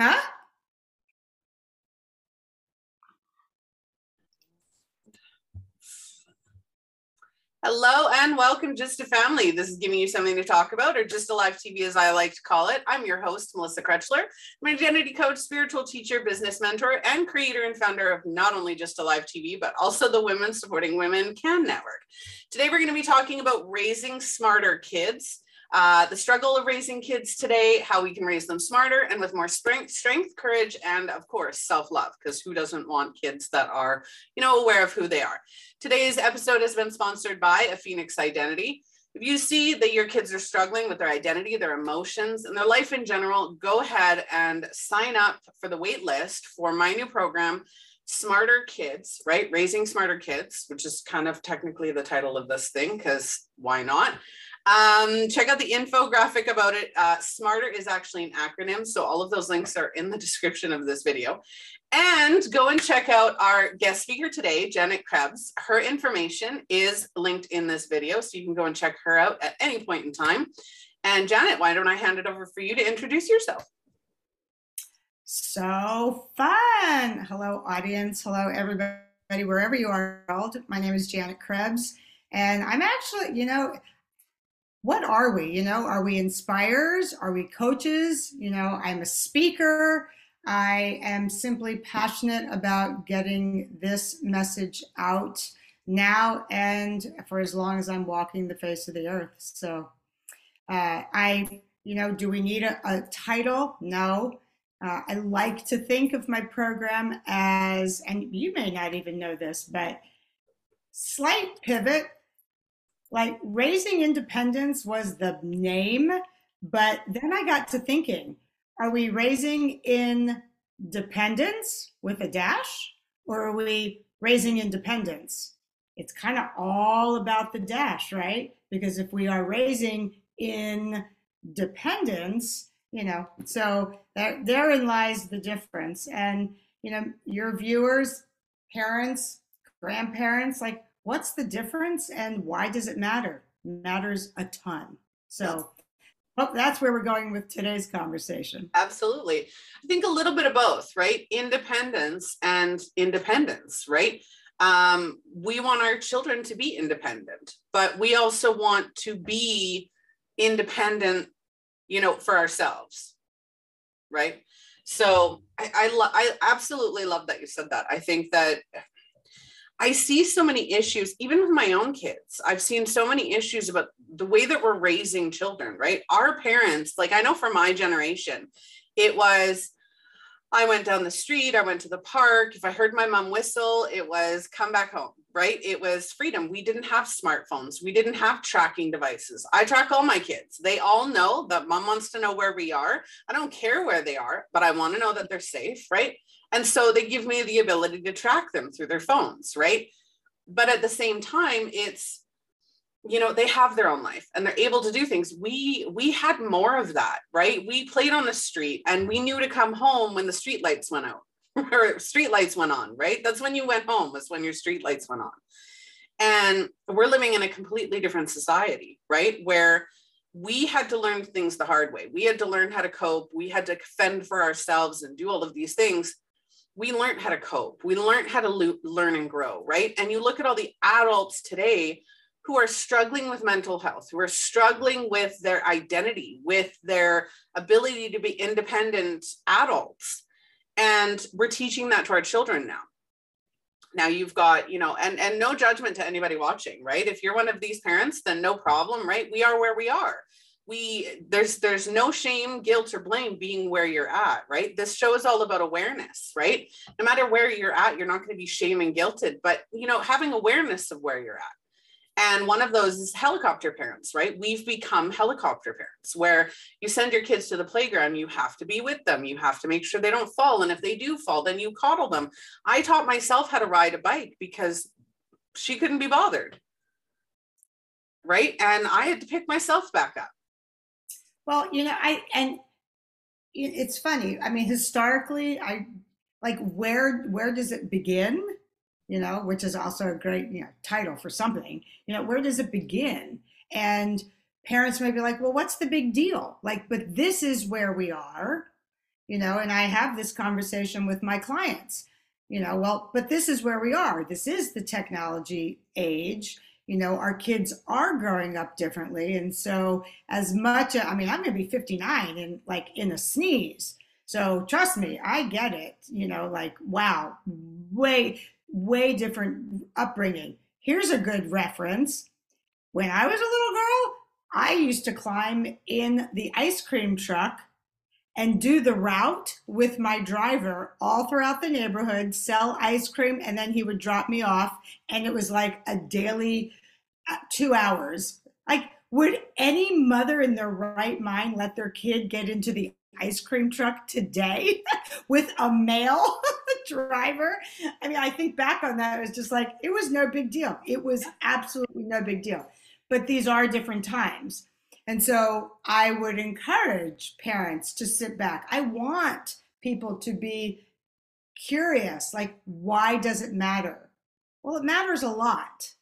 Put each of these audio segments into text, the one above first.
Huh? Hello and welcome GYSTTA Family. This is giving you something to talk about, or GYSTTA Live TV as I like to call it. I'm your host, Melissa Krechler. I'm an identity coach, spiritual teacher, business mentor, and creator and founder of not only GYSTTA Live TV, but also the Women Supporting Women CAN Network. Today, we're going to be talking about raising smarter kids. Uh, the struggle of raising kids today, how we can raise them smarter and with more strength, strength, courage, and of course, self-love, because who doesn't want kids that are, you know, aware of who they are. Today's episode has been sponsored by a Phoenix Identity. If you see that your kids are struggling with their identity, their emotions, and their life in general, go ahead and sign up for the wait list for my new program, Smarter Kids, right? Raising Smarter Kids, which is kind of technically the title of this thing, because why not? Um, check out the infographic about it. Uh, Smarter is actually an acronym, so all of those links are in the description of this video. And go and check out our guest speaker today, Janet Krebs. Her information is linked in this video, so you can go and check her out at any point in time. And Janet, why don't I hand it over for you to introduce yourself? So fun. Hello, audience. Hello, everybody, wherever you are. My name is Janet Krebs, and I'm actually, you know, what are we? You know, are we inspirers? Are we coaches? You know, I'm a speaker. I am simply passionate about getting this message out now and for as long as I'm walking the face of the earth. So, uh, I, you know, do we need a, a title? No. Uh, I like to think of my program as, and you may not even know this, but slight pivot like raising independence was the name, but then I got to thinking, are we raising in dependence with a dash or are we raising independence? It's kind of all about the dash, right? Because if we are raising in dependence, you know, so there, therein lies the difference. And, you know, your viewers, parents, grandparents, like what's the difference and why does it matter? matters a ton. So well, that's where we're going with today's conversation. Absolutely. I think a little bit of both, right? Independence and independence, right? Um, we want our children to be independent, but we also want to be independent, you know, for ourselves, right? So I, I, lo- I absolutely love that you said that. I think that I see so many issues, even with my own kids. I've seen so many issues about the way that we're raising children, right? Our parents, like I know for my generation, it was I went down the street, I went to the park. If I heard my mom whistle, it was come back home, right? It was freedom. We didn't have smartphones, we didn't have tracking devices. I track all my kids. They all know that mom wants to know where we are. I don't care where they are, but I want to know that they're safe, right? And so they give me the ability to track them through their phones, right? But at the same time, it's you know they have their own life and they're able to do things. We we had more of that right? We played on the street and we knew to come home when the street lights went out or street lights went on right? That's when you went home was when your street lights went on. And we're living in a completely different society right? Where we had to learn things the hard way. We had to learn how to cope. We had to fend for ourselves and do all of these things we learned how to cope. We learned how to lo- learn and grow, right? And you look at all the adults today who are struggling with mental health, who are struggling with their identity, with their ability to be independent adults. And we're teaching that to our children now. Now you've got, you know, and and no judgment to anybody watching, right? If you're one of these parents, then no problem, right? We are where we are we there's there's no shame guilt or blame being where you're at right? This show is all about awareness right? No matter where you're at you're not going to be shame and guilted but you know having awareness of where you're at. And one of those is helicopter parents right? We've become helicopter parents where you send your kids to the playground you have to be with them you have to make sure they don't fall and if they do fall then you coddle them. I taught myself how to ride a bike because she couldn't be bothered right? And i had to pick myself back up well, you know, I and it's funny. I mean, historically, I like where where does it begin? You know, which is also a great you know title for something. You know, where does it begin? And parents may be like, well, what's the big deal? Like, but this is where we are, you know, and I have this conversation with my clients, you know, well, but this is where we are. This is the technology age. You know, our kids are growing up differently. And so, as much, I mean, I'm going to be 59 and like in a sneeze. So, trust me, I get it. You know, like, wow, way, way different upbringing. Here's a good reference. When I was a little girl, I used to climb in the ice cream truck and do the route with my driver all throughout the neighborhood, sell ice cream, and then he would drop me off. And it was like a daily uh, two hours. Like, would any mother in their right mind let their kid get into the ice cream truck today with a male driver? I mean, I think back on that, it was just like, it was no big deal. It was absolutely no big deal. But these are different times. And so I would encourage parents to sit back. I want people to be curious like, why does it matter? Well, it matters a lot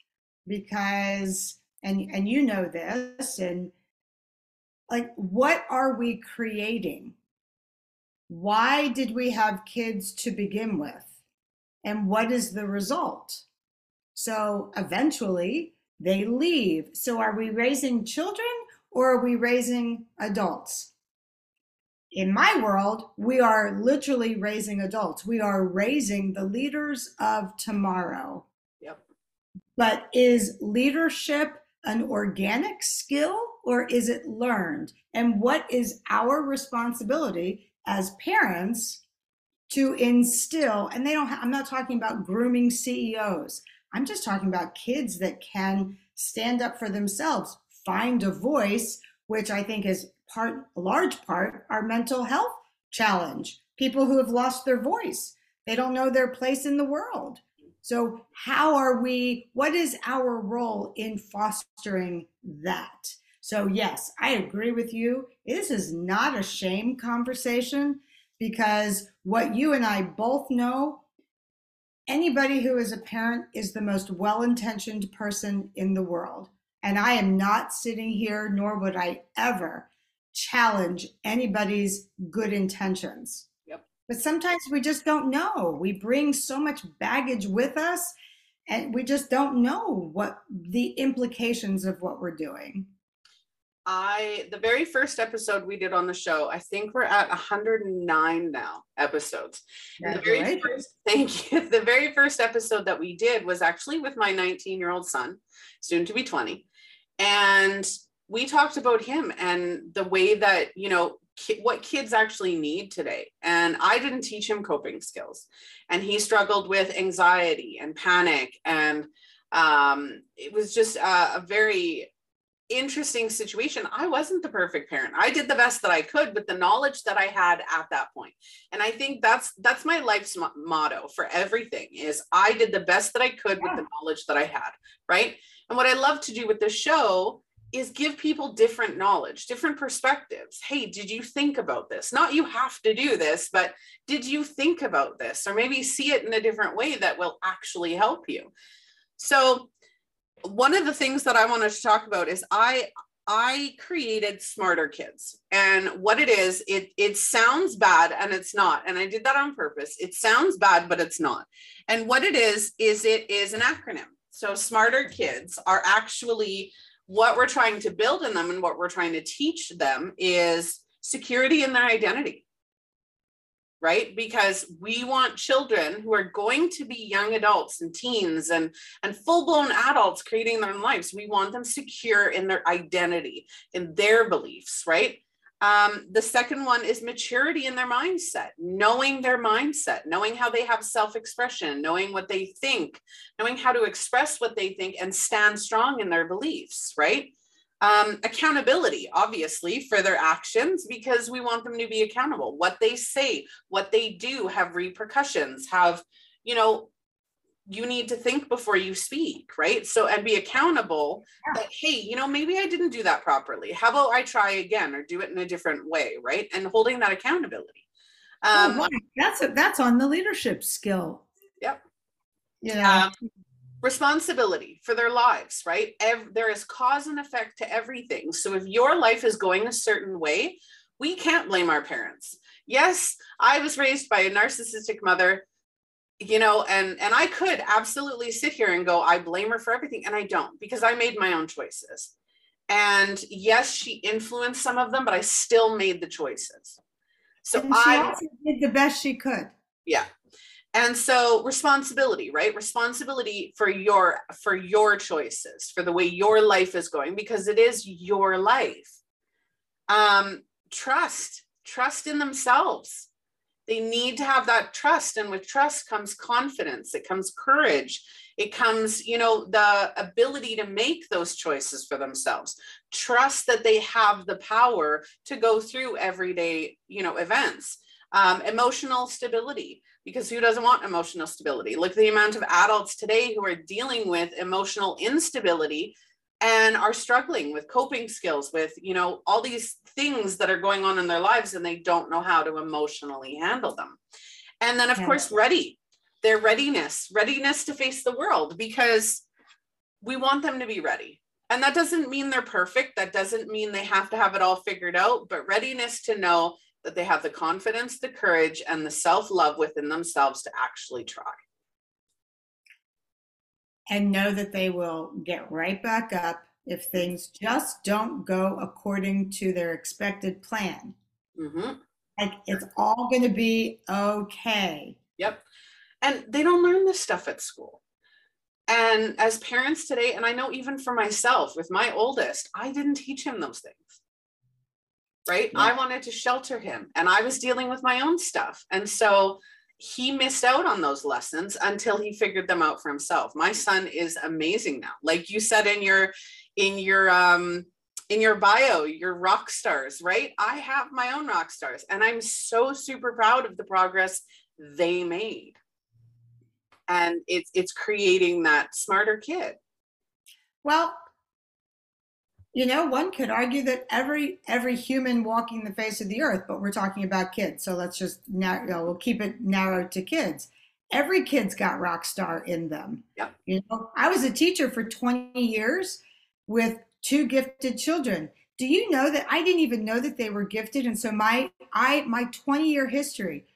because, and, and you know this, and like, what are we creating? Why did we have kids to begin with? And what is the result? So eventually they leave. So are we raising children or are we raising adults? In my world, we are literally raising adults. We are raising the leaders of tomorrow. Yep. But is leadership an organic skill or is it learned? And what is our responsibility as parents to instill? And they don't, ha- I'm not talking about grooming CEOs. I'm just talking about kids that can stand up for themselves, find a voice, which I think is part, a large part, our mental health challenge. People who have lost their voice, they don't know their place in the world. So, how are we, what is our role in fostering that? So, yes, I agree with you. This is not a shame conversation because what you and I both know anybody who is a parent is the most well intentioned person in the world. And I am not sitting here, nor would I ever challenge anybody's good intentions. Yep. But sometimes we just don't know. We bring so much baggage with us, and we just don't know what the implications of what we're doing. I the very first episode we did on the show, I think we're at 109 now episodes. the very first, thank you. The very first episode that we did was actually with my 19 year old son, soon to be 20, and we talked about him and the way that you know ki- what kids actually need today. And I didn't teach him coping skills, and he struggled with anxiety and panic and um, it was just a, a very interesting situation. I wasn't the perfect parent. I did the best that I could with the knowledge that I had at that point. And I think that's that's my life's mo- motto for everything is I did the best that I could yeah. with the knowledge that I had, right? And what I love to do with this show is give people different knowledge, different perspectives. Hey, did you think about this? Not you have to do this, but did you think about this or maybe see it in a different way that will actually help you? So one of the things that I wanted to talk about is I I created Smarter Kids. And what it is, it it sounds bad and it's not. And I did that on purpose. It sounds bad but it's not. And what it is is it is an acronym. So Smarter Kids are actually what we're trying to build in them and what we're trying to teach them is security in their identity right? Because we want children who are going to be young adults and teens and and full-blown adults creating their own lives. We want them secure in their identity in their beliefs right? Um, the second one is maturity in their mindset knowing their mindset knowing how they have self-expression knowing what they think knowing how to express what they think and stand strong in their beliefs right um, accountability, obviously, for their actions because we want them to be accountable. What they say, what they do have repercussions, have, you know, you need to think before you speak, right? So, and be accountable yeah. that, hey, you know, maybe I didn't do that properly. How about I try again or do it in a different way, right? And holding that accountability. Um, oh, that's a, that's on the leadership skill. Yep. Yeah. Um, responsibility for their lives, right? Ev- there is cause and effect to everything. So if your life is going a certain way, we can't blame our parents. yes i was raised by a narcissistic mother you know and and i could absolutely sit here and go i blame her for everything and i don't because i made my own choices and yes she influenced some of them but i still made the choices so And she i also did the best she could. yeah and so responsibility right? Responsibility for your for your choices for the way your life is going because it is your life. Um trust trust in themselves. They need to have that trust and with trust comes confidence it comes courage it comes you know the ability to make those choices for themselves. Trust that they have the power to go through everyday you know events. Um, emotional stability because who doesn't want emotional stability? Look at the amount of adults today who are dealing with emotional instability and are struggling with coping skills with you know all these things that are going on in their lives and they don't know how to emotionally handle them. And then of Yeah. course ready their readiness readiness to face the world because we want them to be ready. And that doesn't mean they're perfect. That doesn't mean they have to have it all figured out but readiness to know that they have the confidence the courage and the self-love within themselves to actually try and know that they will get right back up if things just don't go according to their expected plan. hmm Like it's all going to be okay. Yep. And they don't learn this stuff at school. And as parents today, and I know even for myself with my oldest, I didn't teach him those things. Right. Yeah. I wanted to shelter him and I was dealing with my own stuff. And so he missed out on those lessons until he figured them out for himself. My son is amazing now. Like you said in your in your um in your bio, your rock stars, right? I have my own rock stars and I'm so super proud of the progress they made and it's it's creating that smarter kid Well, you know, one could argue that every every human walking the face of the earth, but we're talking about kids, so let's just now you know, we'll keep it narrowed to kids. Every kid's got rock star in them. Yep. You know, I was a teacher for 20 years with two gifted children. Do you know that I didn't even know that they were gifted? And so my I my 20 year history,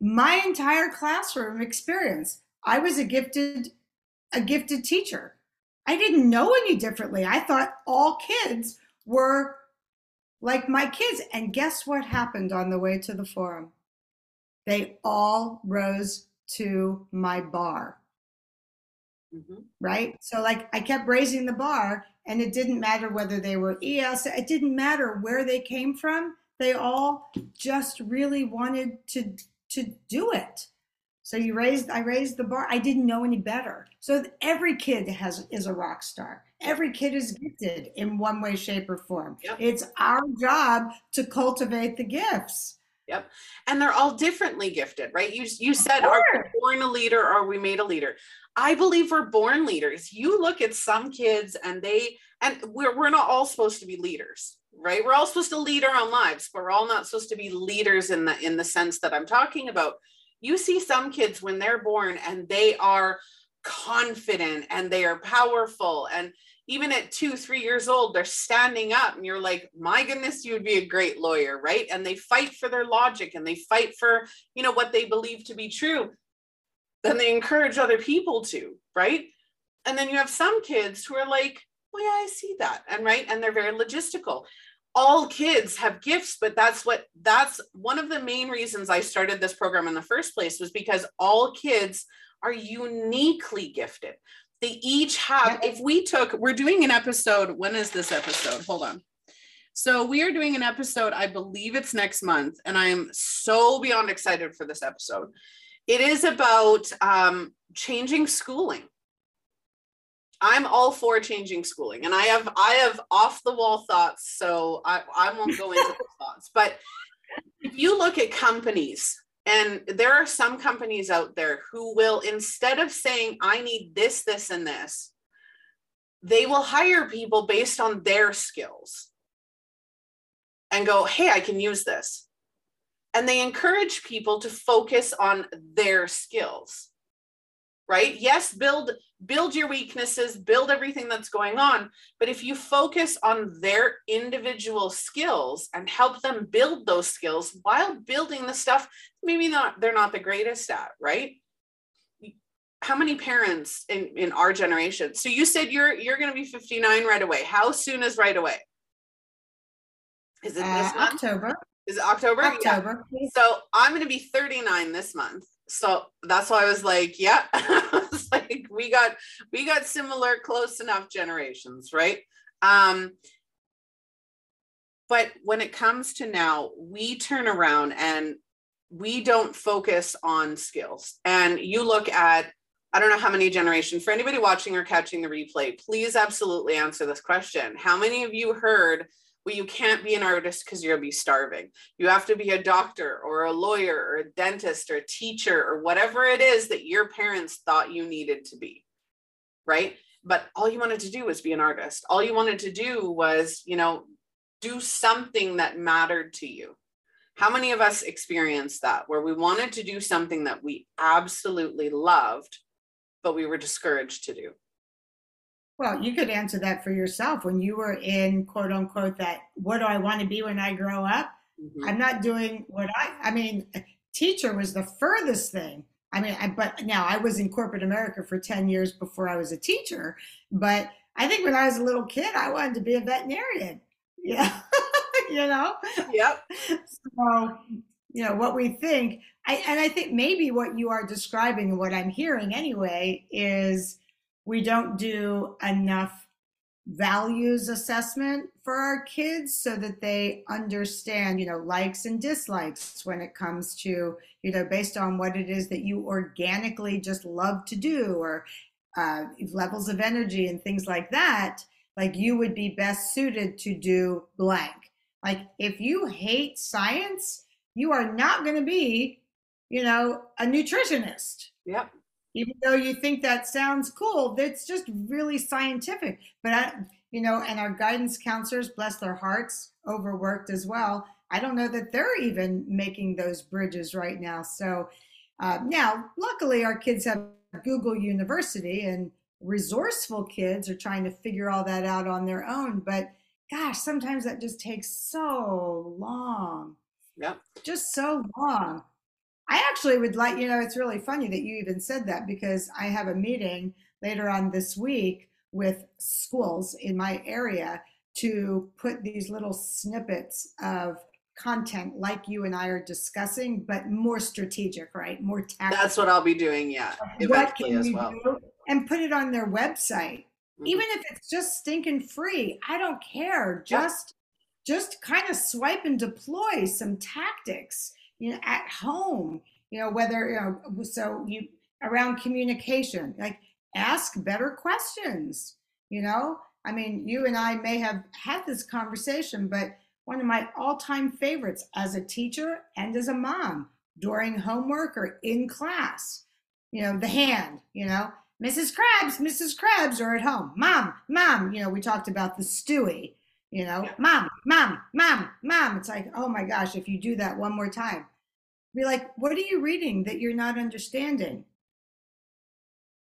my entire classroom experience, I was a gifted a gifted teacher. I didn't know any differently. I thought all kids were like my kids. And guess what happened on the way to the forum? They all rose to my bar, Mhm. right? So, like, I kept raising the bar, and it didn't matter whether they were ES, it didn't matter where they came from. They all just really wanted to to do it. So you raised, I raised the bar. I didn't know any better. So every kid has is a rock star. Every kid is gifted in one way, shape, or form. Yep. It's our job to cultivate the gifts. Yep, and they're all differently gifted right you you said are we born a leader or are we made a leader i believe we're born leaders you look at some kids and they and we're, we're not all supposed to be leaders right we're all supposed to lead our own lives but we're all not supposed to be leaders in the in the sense that i'm talking about you see some kids when they're born and they are confident and they are powerful. And even at two three years old they're standing up and you're like my goodness you would be a great lawyer right? And they fight for their logic and they fight for you know what they believe to be true. Then they encourage other people to right? And then you have some kids who are like well yeah i see that and right? And they're very logistical all kids have gifts but that's what that's one of the main reasons i started this program in the first place was because all kids are uniquely gifted. They each have if we took we're doing an episode when is this episode? Hold on. So we are doing an episode i believe it's next month and i am so beyond excited for this episode. It is about um, changing schooling i'm all for changing schooling and i have i have off the wall thoughts so i, I won't go into those thoughts but if you look at companies and there are some companies out there who will, instead of saying, I need this, this, and this, they will hire people based on their skills and go, hey, I can use this. And they encourage people to focus on their skills. right yes build build your weaknesses build everything that's going on. But if you focus on their individual skills and help them build those skills while building the stuff maybe not they're not the greatest at right? How many parents in in our generation so you said you're you're going to be 59 right away. How soon is right away? Is it uh, october. Is it october? October. Yeah. so i'm going to be 39 this month. So that's why I was like, yeah, like we got we got similar, close enough generations, right? Um, but when it comes to now, we turn around and we don't focus on skills. And you look at, I don't know how many generations, for anybody watching or catching the replay, please absolutely answer this question. How many of you heard well, you can't be an artist because you'll be starving. You have to be a doctor or a lawyer or a dentist or a teacher or whatever it is that your parents thought you needed to be. Right. But all you wanted to do was be an artist. All you wanted to do was, you know, do something that mattered to you. How many of us experienced that where we wanted to do something that we absolutely loved, but we were discouraged to do? Well, you could answer that for yourself when you were in quote unquote that what do I want to be when I grow up? Mm-hmm. I'm not doing what I I mean, teacher was the furthest thing. I mean, I, but now I was in corporate America for 10 years before I was a teacher, but I think when I was a little kid, I wanted to be a veterinarian. Yeah. you know? Yep. So, you know, what we think, I, and I think maybe what you are describing, and what I'm hearing anyway, is we don't do enough values assessment for our kids so that they understand you know likes and dislikes when it comes to you know based on what it is that you organically just love to do or uh, levels of energy and things like that like you would be best suited to do blank. Like if you hate science you are not going to be you know a nutritionist. Yep even though you think that sounds cool, it's just really scientific. But I, you know, and our guidance counselors, bless their hearts, overworked as well. I don't know that they're even making those bridges right now. So uh, now, luckily, our kids have Google University, and resourceful kids are trying to figure all that out on their own. But gosh, sometimes that just takes so long. Yeah. Just so long. I actually would like, you know, it's really funny that you even said that because I have a meeting later on this week with schools in my area to put these little snippets of content like you and I are discussing, but more strategic, right? More tactical. That's what I'll be doing, yeah, eventually as well. and put it on their website. Mm-hmm. Even if it's just stinking free, I don't care. Just yeah. just kind of swipe and deploy some tactics you know, at home, you know, whether, you know, so you around communication, like ask better questions, you know? I mean, you and I may have had this conversation, but one of my all time favorites as a teacher and as a mom during homework or in class, you know, the hand, you know, Mrs. Krebs, Mrs. Krebs are at home. Mom, mom, you know, we talked about the Stewie, you know, mom, mom, mom, mom. It's like, oh my gosh, if you do that one more time, be like, what are you reading that you're not understanding?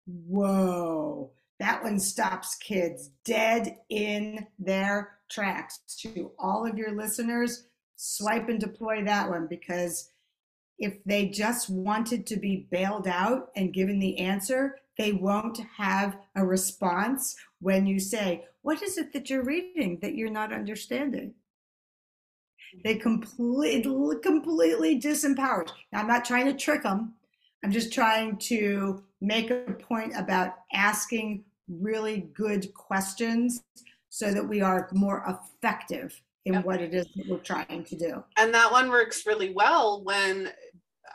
Whoa, that one stops kids dead in their tracks. To all of your listeners, swipe and deploy that one because if they just wanted to be bailed out and given the answer, they won't have a response when you say, What is it that you're reading that you're not understanding? Mm-hmm. They completely, completely disempowered. Now, I'm not trying to trick them. I'm just trying to make a point about asking really good questions so that we are more effective in yep. what it is that we're trying to do. And that one works really well when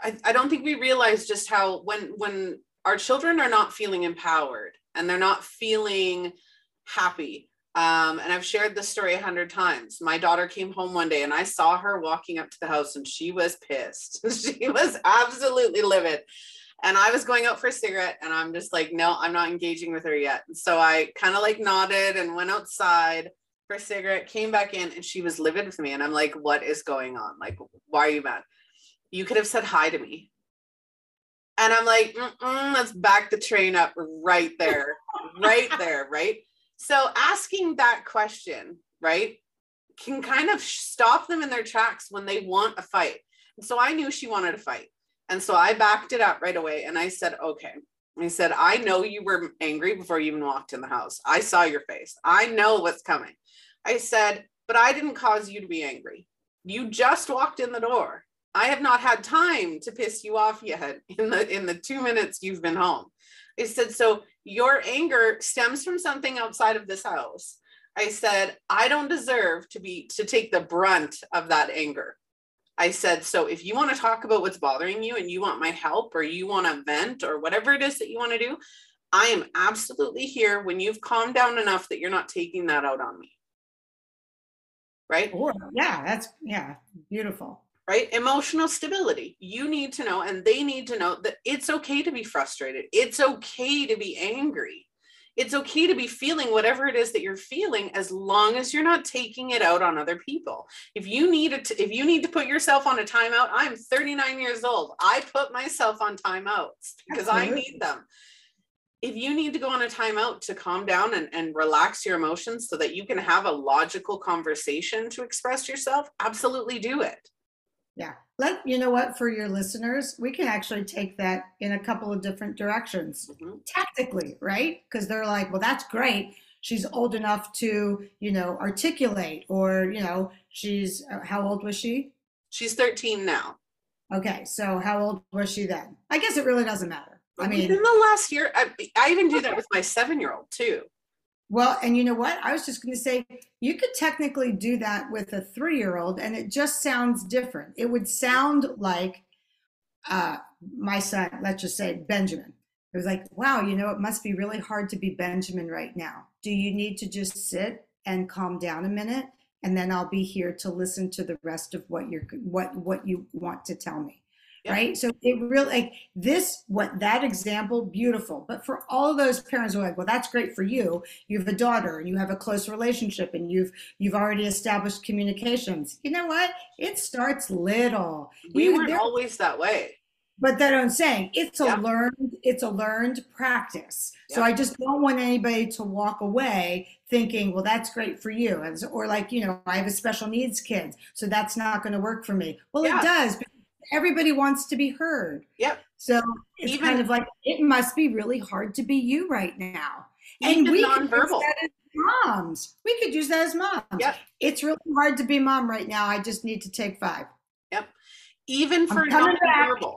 I, I don't think we realize just how when when our children are not feeling empowered and they're not feeling happy um, and I've shared this story a hundred times. My daughter came home one day and I saw her walking up to the house and she was pissed. she was absolutely livid. And I was going out for a cigarette and I'm just like, no, I'm not engaging with her yet. so I kind of like nodded and went outside for a cigarette, came back in and she was livid with me. And I'm like, what is going on? Like, why are you mad? You could have said hi to me. And I'm like, let's back the train up right there, right there, right? So asking that question, right, can kind of stop them in their tracks when they want a fight. And so I knew she wanted a fight. And so I backed it up right away and I said, okay. I said, I know you were angry before you even walked in the house. I saw your face. I know what's coming. I said, but I didn't cause you to be angry. You just walked in the door. I have not had time to piss you off yet in the in the 2 minutes you've been home. I said so your anger stems from something outside of this house. I said I don't deserve to be to take the brunt of that anger. I said so if you want to talk about what's bothering you and you want my help or you want to vent or whatever it is that you want to do, I am absolutely here when you've calmed down enough that you're not taking that out on me. Right? Or, yeah, that's yeah, beautiful right? Emotional stability. You need to know, and they need to know that it's okay to be frustrated. It's okay to be angry. It's okay to be feeling whatever it is that you're feeling as long as you're not taking it out on other people. If you need it, if you need to put yourself on a timeout, I'm 39 years old. I put myself on timeouts because Absolutely. I need them. If you need to go on a timeout to calm down and, and relax your emotions so that you can have a logical conversation to express yourself, absolutely do it yeah. Let you know what for your listeners, we can actually take that in a couple of different directions mm-hmm. tactically, right? Because they're like, well, that's great. She's old enough to, you know, articulate, or you know, she's uh, how old was she? She's 13 now. Okay, so how old was she then? I guess it really doesn't matter. I mean, in the last year, I, I even do that with my seven year old too. Well, and you know what? I was just going to say you could technically do that with a three year old, and it just sounds different. It would sound like uh, my son, let's just say Benjamin. It was like, wow, you know, it must be really hard to be Benjamin right now. Do you need to just sit and calm down a minute? And then I'll be here to listen to the rest of what you're what what you want to tell me right so it really like this what that example beautiful but for all those parents who are like well that's great for you you have a daughter and you have a close relationship and you've you've already established communications you know what it starts little we you, weren't always that way but that I'm saying it's a yeah. learned it's a learned practice. Yeah. So I just don't want anybody to walk away thinking, well, that's great for you, or like you know, I have a special needs kid, so that's not going to work for me. Well, yeah. it does everybody wants to be heard. Yep. So it's even, kind of like it must be really hard to be you right now. And we nonverbal. Could moms. We could use that as moms. Yep. It's really hard to be mom right now. I just need to take five. Yep. Even for nonverbal.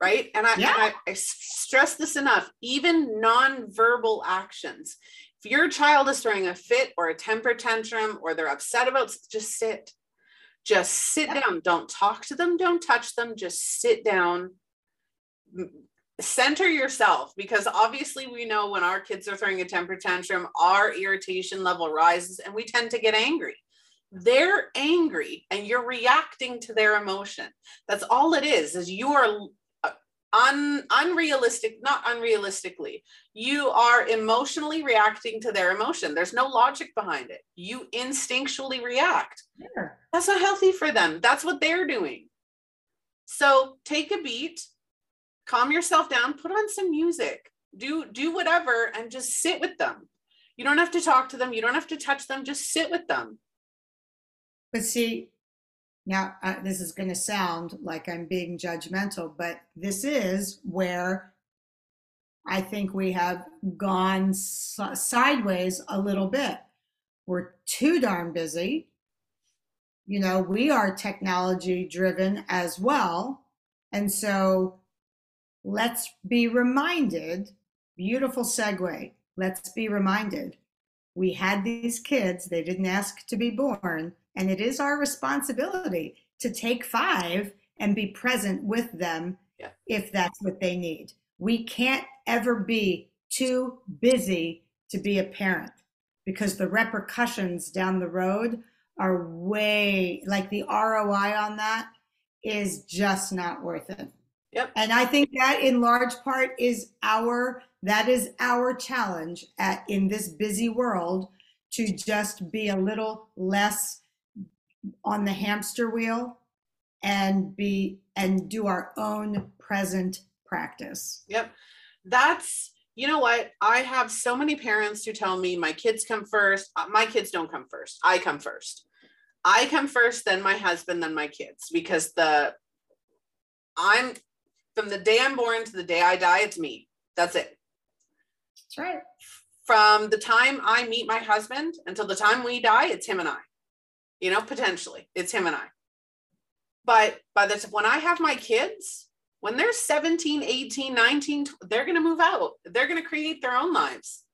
right? And I, yeah. and I, I stress this enough. Even nonverbal actions. If your child is throwing a fit or a temper tantrum or they're upset about, just sit just sit down. Don't talk to them. Don't touch them. Just sit down. Center yourself because obviously we know when our kids are throwing a temper tantrum, our irritation level rises and we tend to get angry. They're angry and you're reacting to their emotion. That's all it is, is you are un, unrealistic, not unrealistically. You are emotionally reacting to their emotion. There's no logic behind it. You instinctually react. Yeah. That's not healthy for them. That's what they're doing. So take a beat, calm yourself down, put on some music, do do whatever and just sit with them. You don't have to talk to them, you don't have to touch them, just sit with them. But see, now, uh, this is going to sound like I'm being judgmental, but this is where I think we have gone sideways a little bit. We're too darn busy. You know, we are technology driven as well. And so let's be reminded beautiful segue. Let's be reminded we had these kids, they didn't ask to be born and it is our responsibility to take five and be present with them yeah. if that's what they need. We can't ever be too busy to be a parent because the repercussions down the road are way like the ROI on that is just not worth it. Yep. And I think that in large part is our that is our challenge at in this busy world to just be a little less on the hamster wheel and be and do our own present practice. Yep. That's, you know what? I have so many parents who tell me my kids come first. Uh, My kids don't come first. I come first. I come first, then my husband, then my kids, because the I'm from the day I'm born to the day I die, it's me. That's it. That's right. From the time I meet my husband until the time we die, it's him and I. You know, potentially, it's him and I. But by the time when I have my kids, when they're 17, 18, 19, they're going to move out. They're going to create their own lives.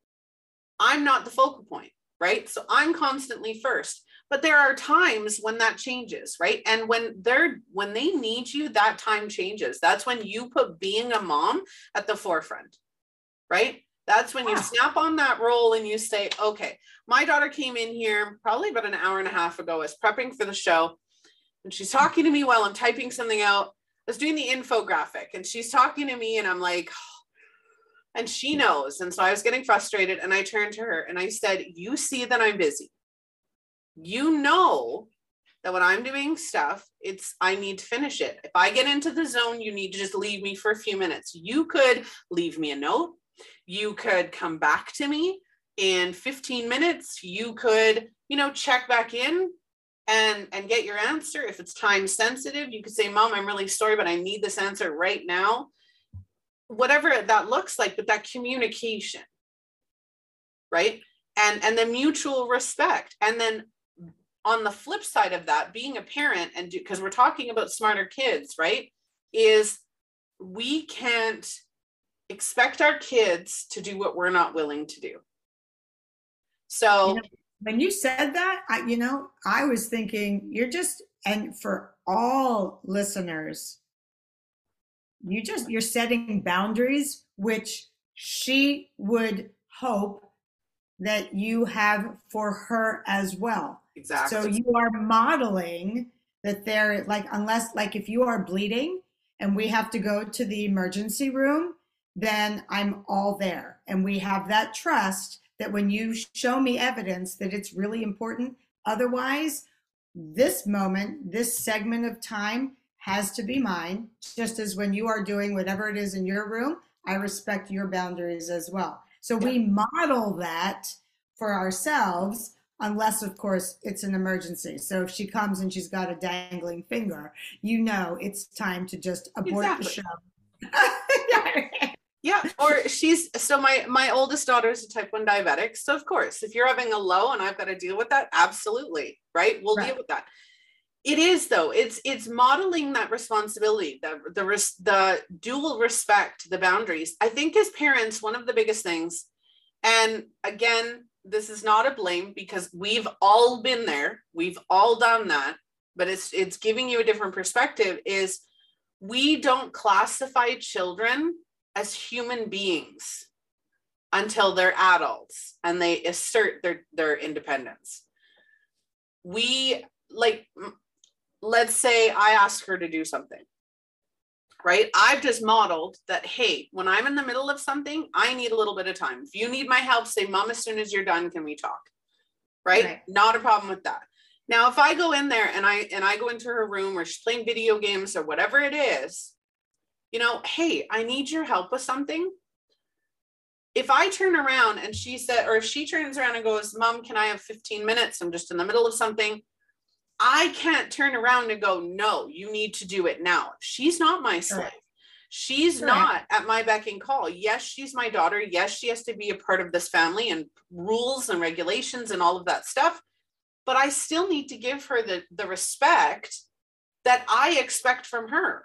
I'm not the focal point, right? So I'm constantly first. But there are times when that changes, right? And when they're when they need you, that time changes. That's when you put being a mom at the forefront, right? That's when you snap on that role and you say, okay, my daughter came in here probably about an hour and a half ago, is prepping for the show. And she's talking to me while I'm typing something out. I was doing the infographic and she's talking to me, and I'm like, oh, and she knows. And so I was getting frustrated. And I turned to her and I said, You see that I'm busy. You know that when I'm doing stuff, it's I need to finish it. If I get into the zone, you need to just leave me for a few minutes. You could leave me a note. You could come back to me in 15 minutes. You could, you know, check back in and and get your answer. If it's time sensitive, you could say, "Mom, I'm really sorry, but I need this answer right now." Whatever that looks like, but that communication, right? And and the mutual respect, and then on the flip side of that, being a parent and because we're talking about smarter kids, right? Is we can't expect our kids to do what we're not willing to do. So You know, when you said that, I, you know, I was thinking you're just, and for all listeners, you just, you're setting boundaries, which she would hope that you have for her as well. exactly. So you are modeling that they're like, unless, like, if you are bleeding and we have to go to the emergency room, then I'm all there. And we have that trust that when you show me evidence that it's really important, otherwise, this moment, this segment of time has to be mine, just as when you are doing whatever it is in your room, I respect your boundaries as well. So we model that for ourselves, unless, of course, it's an emergency. So if she comes and she's got a dangling finger, you know it's time to just abort Exactly. the show. yeah or she's so my my oldest daughter is a type 1 diabetic so of course if you're having a low and i've got to deal with that absolutely right? We'll Right. deal with that. It is though it's it's modeling that responsibility the the res, the dual respect the boundaries. I think as parents one of the biggest things and again this is not a blame because we've all been there we've all done that but it's it's giving you a different perspective is we don't classify children as human beings until they're adults and they assert their their independence. We like let's say i ask her to do something right? I've just modeled that hey when i'm in the middle of something i need a little bit of time. If you need my help say mom as soon as you're done can we talk? Right, Right. not a problem with that. Now if i go in there and i and i go into her room where she's playing video games or whatever it is you know, hey, I need your help with something. If I turn around and she said, or if she turns around and goes, Mom, can I have 15 minutes? I'm just in the middle of something. I can't turn around and go, No, you need to do it now. She's not my slave. She's not at my beck and call. Yes, she's my daughter. Yes, she has to be a part of this family and rules and regulations and all of that stuff. But I still need to give her the, the respect that I expect from her.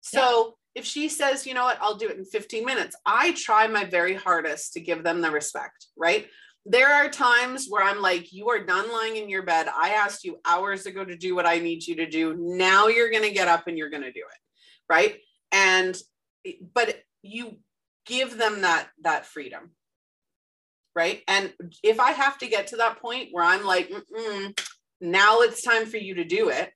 So if she says, you know what, I'll do it in 15 minutes, I try my very hardest to give them the respect, right? There are times where I'm like, you are done lying in your bed. I asked you hours ago to do what I need you to do. Now you're going to get up and you're going to do it, right? And but you give them that that freedom, right? And if I have to get to that point where I'm like, now it's time for you to do it,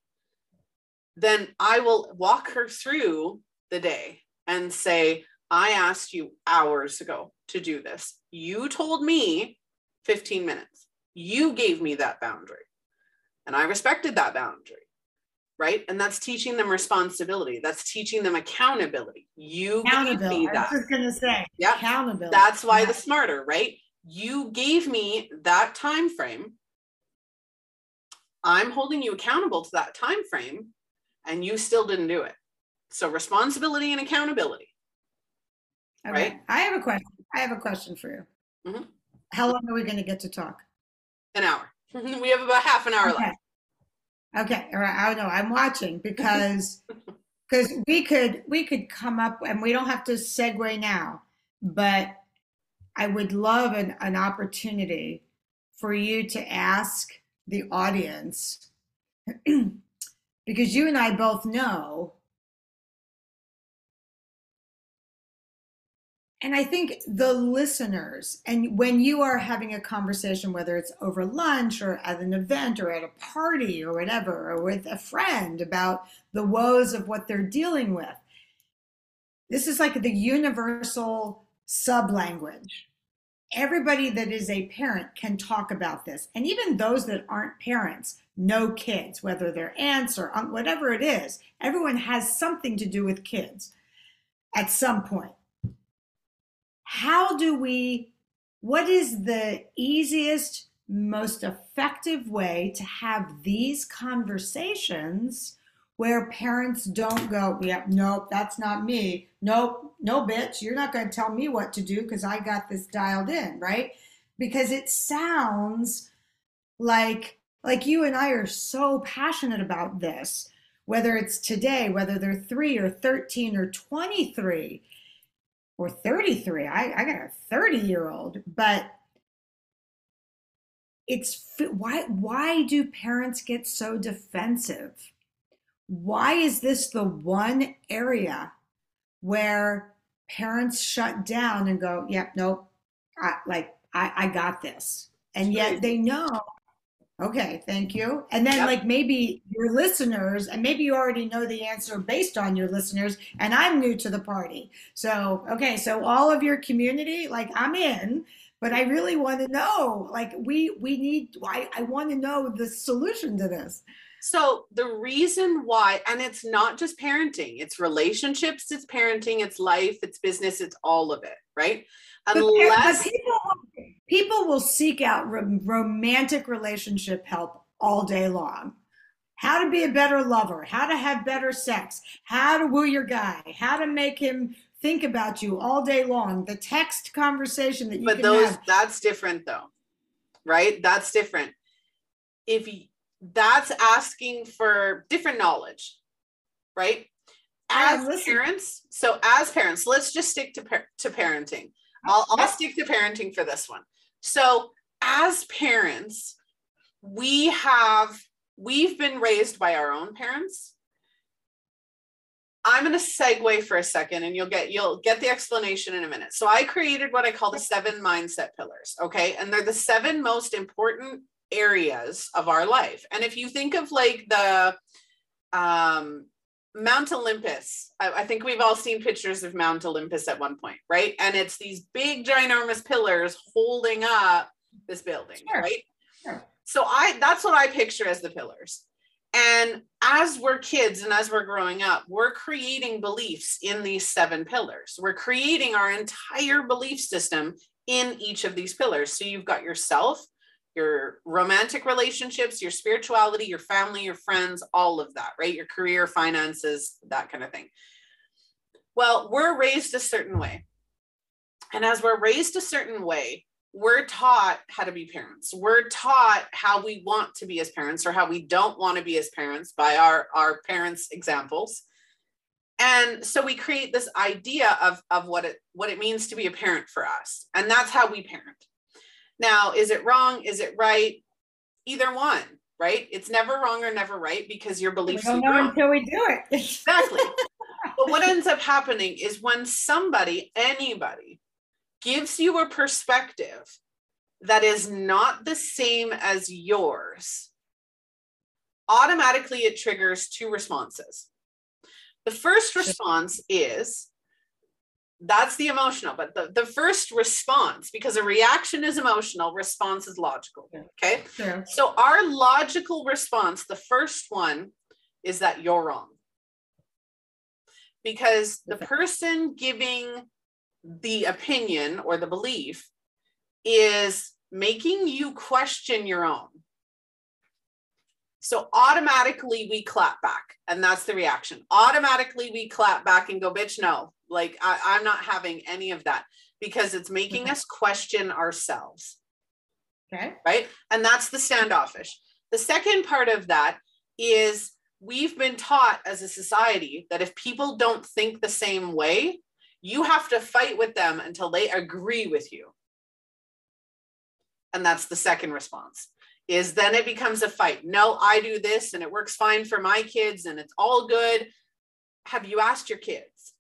then I will walk her through the day and say, I asked you hours ago to do this. You told me 15 minutes. You gave me that boundary. And I respected that boundary. right? And that's teaching them responsibility. That's teaching them accountability. You gave Accountability. me I was gonna say, Yep. accountability. That's why Yeah. the smarter, right? You gave me that time frame. I'm holding you accountable to that time frame and you still didn't do it. So responsibility and accountability. Okay. right? I have a question. I have a question for you. Mhm. How long are we gonna get to talk? An hour. we have about half an hour Okay. left. Okay, all right. I don't know. I'm watching because because we could we could come up and we don't have to segue now, but I would love an, an opportunity for you to ask the audience because you and I both know and I think the listeners, and when you are having a conversation, whether it's over lunch or at an event or at a party or whatever, or with a friend about the woes of what they're dealing with, this is like the universal sub language. Everybody that is a parent can talk about this. And even those that aren't parents know kids, whether they're aunts or un- whatever it is, everyone has something to do with kids at some point how do we what is the easiest most effective way to have these conversations where parents don't go yeah nope that's not me nope no bitch you're not going to tell me what to do because i got this dialed in right because it sounds like like you and i are so passionate about this whether it's today whether they're 3 or 13 or 23 or 33. I, I got a 30 year old, but it's why why do parents get so defensive? Why is this the one area where parents shut down and go, "Yep, nope, I, like I, I got this," and yet they know Okay, thank you. And then, Yep. like, maybe your listeners, and maybe you already know the answer based on your listeners, and I'm new to the party. So, okay, so all of your community, like, I'm in, but I really want to know, like, we we need, I, I want to know the solution to this. So the reason why, and it's not just parenting, it's relationships, it's parenting, it's life, it's business, it's all of it, right? But, but Unless people, people will seek out rom- romantic relationship help all day long. How to be a better lover, how to have better sex, how to woo your guy, how to make him think about you all day long. The text conversation that you but those have. that's different though right that's different if that's asking for different knowledge right? As parents so as parents let's just stick to par- to parenting. I'll, I'll stick to parenting for this one. So as parents we have we've been raised by our own parents. I'm going to segue for a second and you'll get you'll get the explanation in a minute. So I created what I call the seven mindset pillars, okay? And they're the seven most important areas of our life. And if you think of like the um Mount Olympus, I, I think we've all seen pictures of Mount Olympus at one point, right? And it's these big ginormous pillars holding up this building, Sure. right? Sure. So I that's what I picture as the pillars. And as we're kids and as we're growing up, we're creating beliefs in these seven pillars. We're creating our entire belief system in each of these pillars. So you've got yourself, your romantic relationships, your spirituality, your family, your friends, all of that, right? Your career, finances, that kind of thing. Well, we're raised a certain way. And as we're raised a certain way, we're taught how to be parents. We're taught how we want to be as parents or how we don't want to be as parents by our, our parents' examples. And so we create this idea of, of what it what it means to be a parent for us. And that's how we parent. Now, is it wrong? Is it right? Either one, right? It's never wrong or never right because your We beliefs don't know grow. until we do it. Exactly. but what ends up happening is when somebody, anybody, gives you a perspective that is not the same as yours, automatically it triggers two responses. The first response is that's the emotional, but the, the first response, because a reaction is emotional, response is logical. Okay. True. So our logical response, the first one, is that you're wrong. Because the person giving the opinion or the belief is making you question your own. So automatically we clap back, and that's the reaction. Automatically we clap back and go, bitch, no, like I, am not having any of that because it's making mm-hmm. us question ourselves. Okay. Right. And that's the standoffish. The second part of that is we've been taught as a society that if people don't think the same way, you have to fight with them until they agree with you. And that's the second response is then it becomes a fight. No, I do this and it works fine for my kids and it's all good. Have you asked your kids?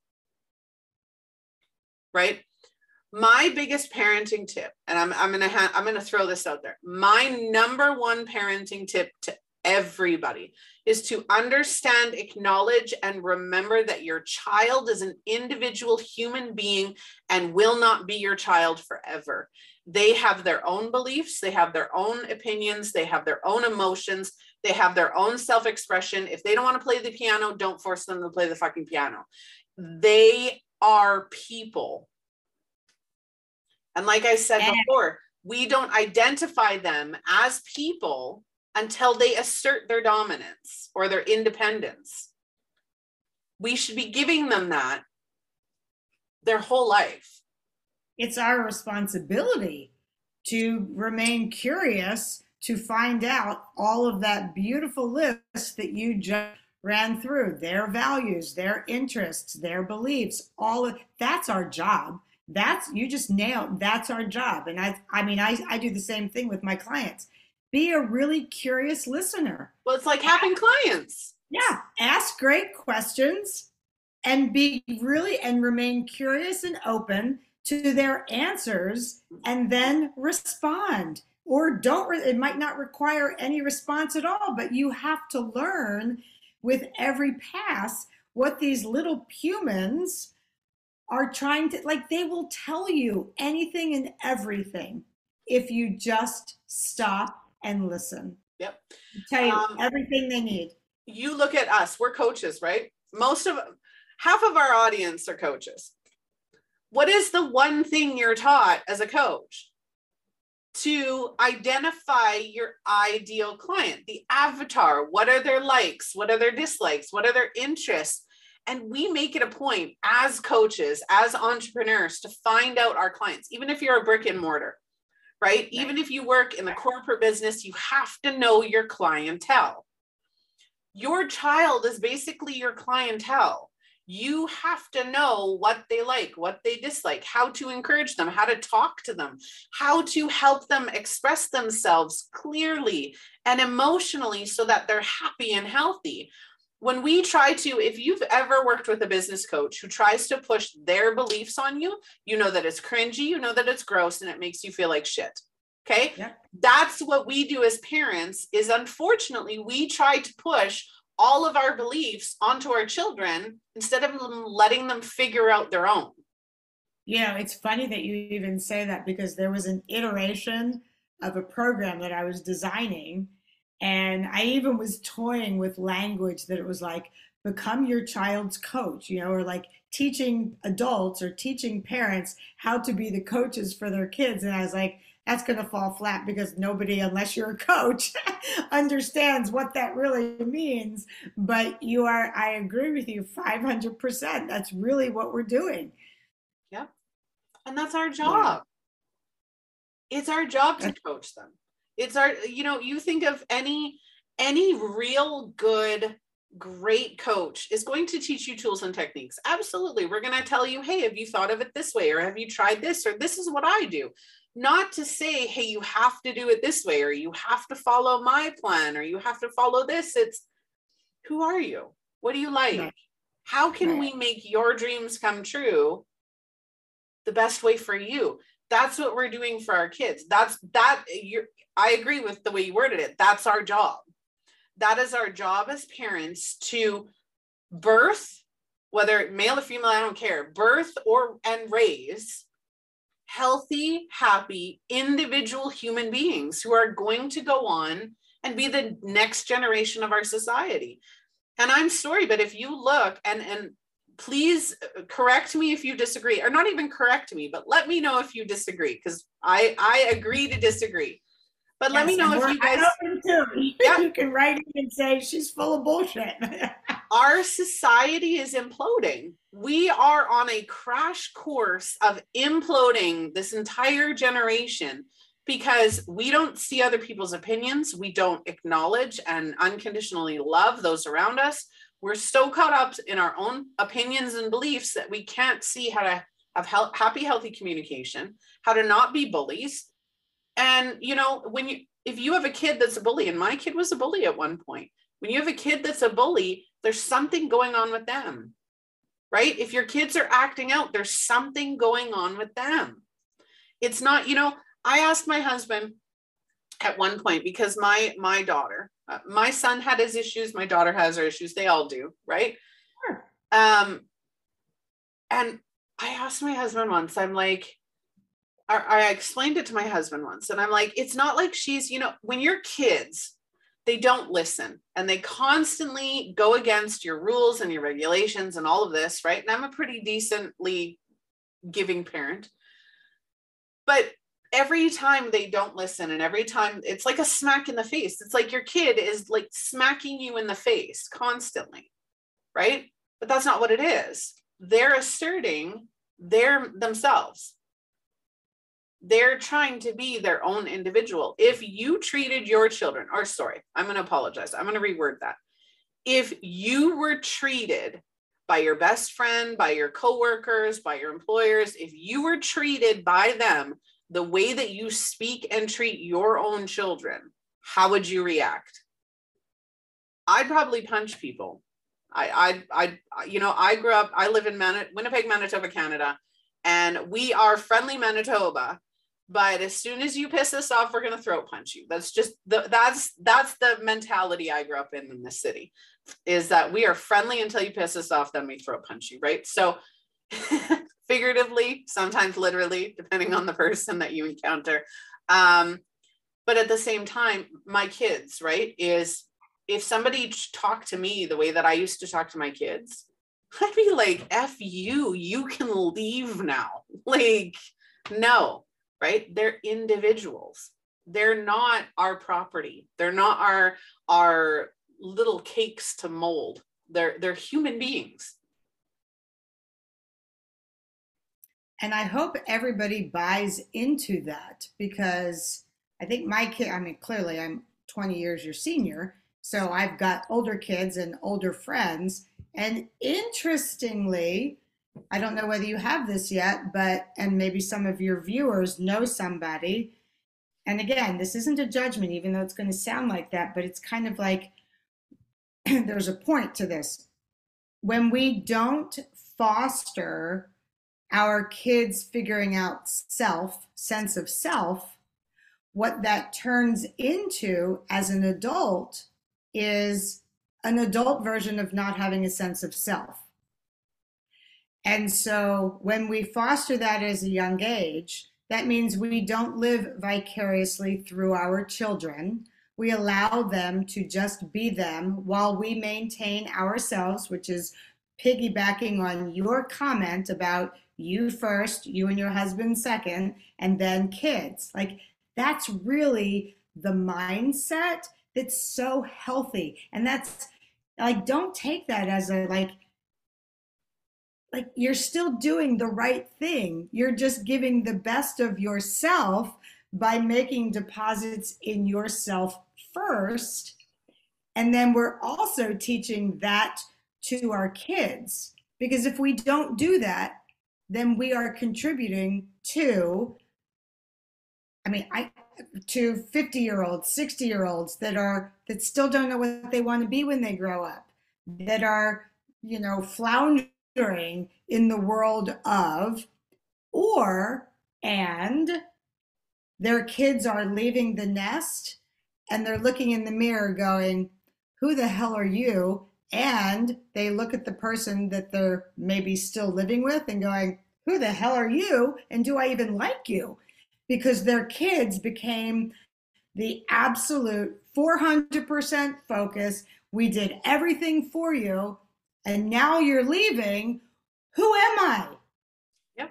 Right? My biggest parenting tip, and I'm, I'm gonna ha- I'm gonna throw this out there. My number one parenting tip to everybody is to understand, acknowledge, and remember that your child is an individual human being and will not be your child forever. They have their own beliefs, they have their own opinions, they have their own emotions, they have their own self expression. If they don't want to play the piano, don't force them to play the fucking piano. They are people. And like I said before, we don't identify them as people until they assert their dominance or their independence. We should be giving them that their whole life. It's our responsibility to remain curious to find out all of that beautiful list that you just ran through their values, their interests, their beliefs, all of that's our job. That's you just nailed that's our job. And I I mean I, I do the same thing with my clients be a really curious listener. Well, it's like having clients. Yeah, ask great questions and be really and remain curious and open to their answers and then respond or don't re- it might not require any response at all but you have to learn with every pass what these little humans are trying to like they will tell you anything and everything if you just stop and listen. Yep. Tell you um, everything they need. You look at us, we're coaches, right? Most of half of our audience are coaches. What is the one thing you're taught as a coach? To identify your ideal client, the avatar. What are their likes? What are their dislikes? What are their interests? And we make it a point as coaches, as entrepreneurs, to find out our clients, even if you're a brick and mortar right? Even if you work in the corporate business, you have to know your clientele. Your child is basically your clientele. You have to know what they like, what they dislike, how to encourage them, how to talk to them, how to help them express themselves clearly and emotionally so that they're happy and healthy when we try to, if you've ever worked with a business coach who tries to push their beliefs on you, you know that it's cringy, you know that it's gross, and it makes you feel like shit. Okay. Yeah. That's what we do as parents is unfortunately we try to push all of our beliefs onto our children instead of letting them figure out their own. Yeah, it's funny that you even say that because there was an iteration of a program that I was designing and I even was toying with language that it was like, become your child's coach, you know, or like teaching adults or teaching parents how to be the coaches for their kids. And I was like, that's going to fall flat because nobody, unless you're a coach, understands what that really means. But you are, I agree with you 500%. That's really what we're doing. Yep. And that's our job. Yeah. It's our job to coach them it's our you know you think of any any real good great coach is going to teach you tools and techniques absolutely we're going to tell you hey have you thought of it this way or have you tried this or this is what i do not to say hey you have to do it this way or you have to follow my plan or you have to follow this it's who are you what do you like right. how can right. we make your dreams come true the best way for you that's what we're doing for our kids that's that you're I agree with the way you worded it. That's our job. That is our job as parents to birth, whether male or female, I don't care, birth or and raise healthy, happy, individual human beings who are going to go on and be the next generation of our society. and i'm sorry but if you look and and please correct me if you disagree or not even correct me but let me know if you disagree because i i agree to disagree but yes, let me know if you guys yeah. you can write in and say she's full of bullshit. Our society is imploding. We are on a crash course of imploding this entire generation because we don't see other people's opinions. We don't acknowledge and unconditionally love those around us. We're so caught up in our own opinions and beliefs that we can't see how to have happy healthy communication how to not be bullies and you know when you if you have a kid that's a bully and my kid was a bully at one point when you have a kid that's a bully there's something going on with them right? If your kids are acting out there's something going on with them. It's not you know i asked my husband at one point because my my daughter uh, my son had his issues my daughter has her issues they all do right? Sure. um and i asked my husband once i'm like I, explained it to my husband once and i'm like it's not like she's you know when you're kids they don't listen and they constantly go against your rules and your regulations and all of this right? And i'm a pretty decently giving parent. But every time they don't listen and every time it's like a smack in the face. It's like your kid is like smacking you in the face constantly right? But that's not what it is. They're asserting their themselves they're trying to be their own individual if you treated your children or sorry i'm going to apologize i'm going to reword that if you were treated by your best friend by your coworkers by your employers if you were treated by them the way that you speak and treat your own children, how would you react? I'd probably punch people. I, I, I, you know, I grew up, I live in Man- Winnipeg, Manitoba, Canada, and we are friendly Manitoba. But as soon as you piss us off, we're going to throat punch you. That's just the, that's, that's the mentality I grew up in in the city is that we are friendly until you piss us off, then we throat punch you. Right. So figuratively, sometimes literally, depending on the person that you encounter. Um, but at the same time, my kids, right, is if somebody talked to me the way that I used to talk to my kids, I'd be like, F you, you can leave now. Like, no, right? They're individuals. They're not our property. They're not our our little cakes to mold. They're they're human beings. And I hope everybody buys into that because I think my kid, I mean, clearly I'm 20 years your senior. So I've got older kids and older friends. And interestingly, I don't know whether you have this yet, but, and maybe some of your viewers know somebody. And again, this isn't a judgment, even though it's going to sound like that, but it's kind of like there's a point to this. When we don't foster our kids figuring out self, sense of self, what that turns into as an adult is an adult version of not having a sense of self. And so when we foster that as a young age, that means we don't live vicariously through our children. We allow them to just be them while we maintain ourselves, which is piggybacking on your comment about you first, you and your husband second, and then kids. Like that's really the mindset that's so healthy. And that's like, don't take that as a like, like you're still doing the right thing. You're just giving the best of yourself by making deposits in yourself first. And then we're also teaching that to our kids. Because if we don't do that, then we are contributing to i mean i to 50 year olds 60 year olds that are that still don't know what they want to be when they grow up that are you know floundering in the world of or and their kids are leaving the nest and they're looking in the mirror going who the hell are you and they look at the person that they're maybe still living with and going, Who the hell are you? And do I even like you? Because their kids became the absolute 400% focus We did everything for you, and now you're leaving. Who am I? Yep.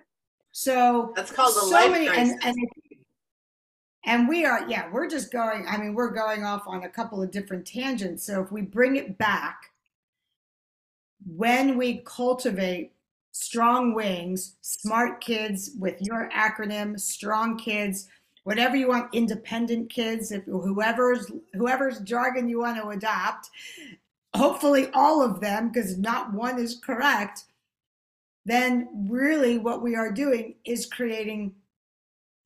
So that's called the so life many, and, and and we are yeah we're just going i mean we're going off on a couple of different tangents so if we bring it back when we cultivate strong wings smart kids with your acronym strong kids whatever you want independent kids if whoever's whoever's jargon you want to adopt hopefully all of them because not one is correct then really what we are doing is creating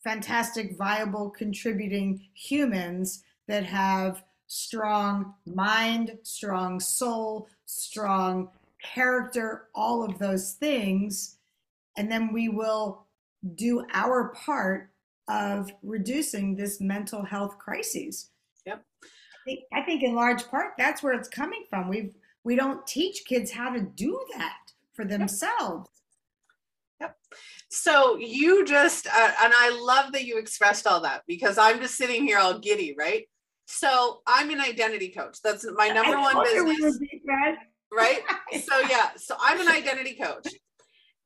fantastic, viable, contributing humans that have strong mind, strong soul, strong character, all of those things. And then we will do our part of reducing this mental health crises. Think, I think in large part that's where it's coming from. We've we don't teach kids how to do that for themselves. Yep. So you just, uh, and I love that you expressed all that because I'm just sitting here all giddy, right? So I'm an identity coach. That's my number one business. Right. so yeah, so I'm an identity coach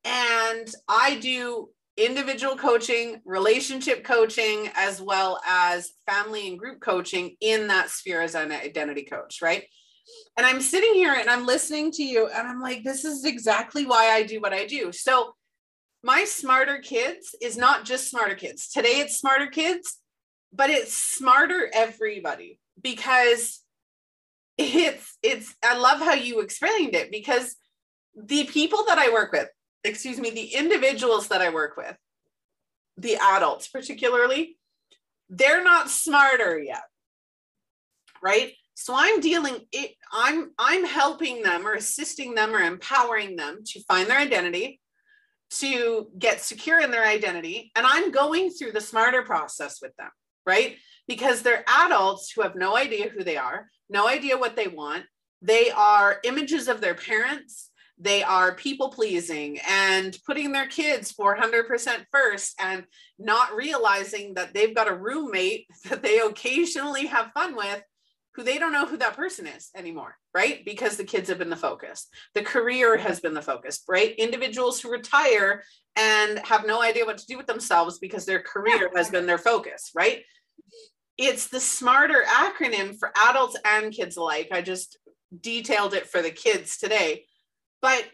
and I do individual coaching, relationship coaching, as well as family and group coaching in that sphere as an identity coach, right? And I'm sitting here and I'm listening to you and I'm like, this is exactly why I do what I do. So my smarter kids is not just smarter kids. Today it's smarter kids, but it's smarter everybody because it's it's I love how you explained it because the people that I work with, excuse me, the individuals that I work with, the adults particularly, they're not smarter yet. Right? So I'm dealing it I'm I'm helping them or assisting them or empowering them to find their identity to get secure in their identity. And I'm going through the smarter process with them, right? Because they're adults who have no idea who they are, no idea what they want. They are images of their parents. They are people pleasing and putting their kids 400% first and not realizing that they've got a roommate that they occasionally have fun with who they don't know who that person is anymore, right? Because the kids have been the focus. The career has been the focus, right? Individuals who retire and have no idea what to do with themselves because their career has been their focus, right? It's the smarter acronym for adults and kids alike. I just detailed it for the kids today. But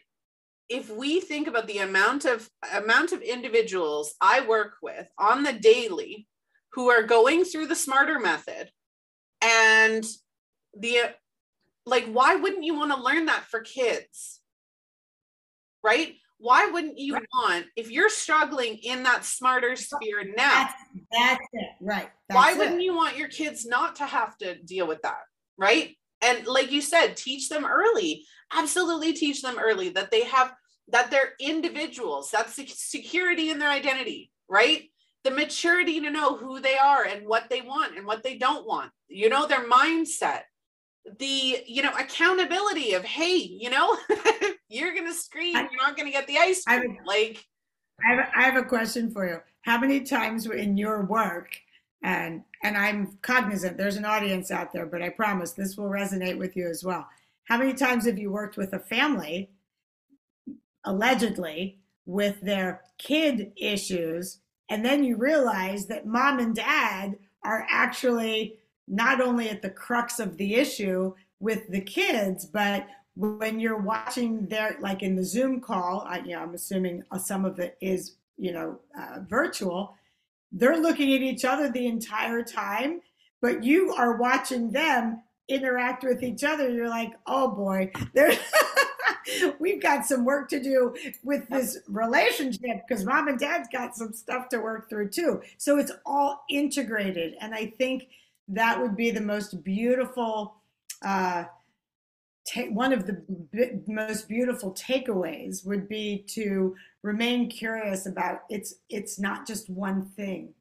if we think about the amount of amount of individuals I work with on the daily who are going through the smarter method and the like why wouldn't you want to learn that for kids right why wouldn't you right. want if you're struggling in that smarter sphere now that's, that's it right that's why it. wouldn't you want your kids not to have to deal with that right and like you said teach them early. Absolutely teach them early that they have that they're individuals that's the security in their identity right? The maturity to know who they are and what they want and what they don't want you know their mindset. The you know accountability of hey you know you're gonna scream you're not gonna get the ice cream. I like I have, I have a question for you. How many times in your work and and i'm cognizant there's an audience out there but i promise this will resonate with you as well. How many times have you worked with a family allegedly with their kid issues and then you realize that mom and dad are actually not only at the crux of the issue with the kids, but when you're watching their, like in the Zoom call, I, you know, I'm assuming some of it is, you know, uh, virtual, they're looking at each other the entire time, but you are watching them interact with each other. You're like, oh boy, we've got some work to do with this relationship because mom and dad's got some stuff to work through too. So it's all integrated. And I think that would be the most beautiful, uh, ta- one of the b- most beautiful takeaways would be to remain curious about it's it's not just one thing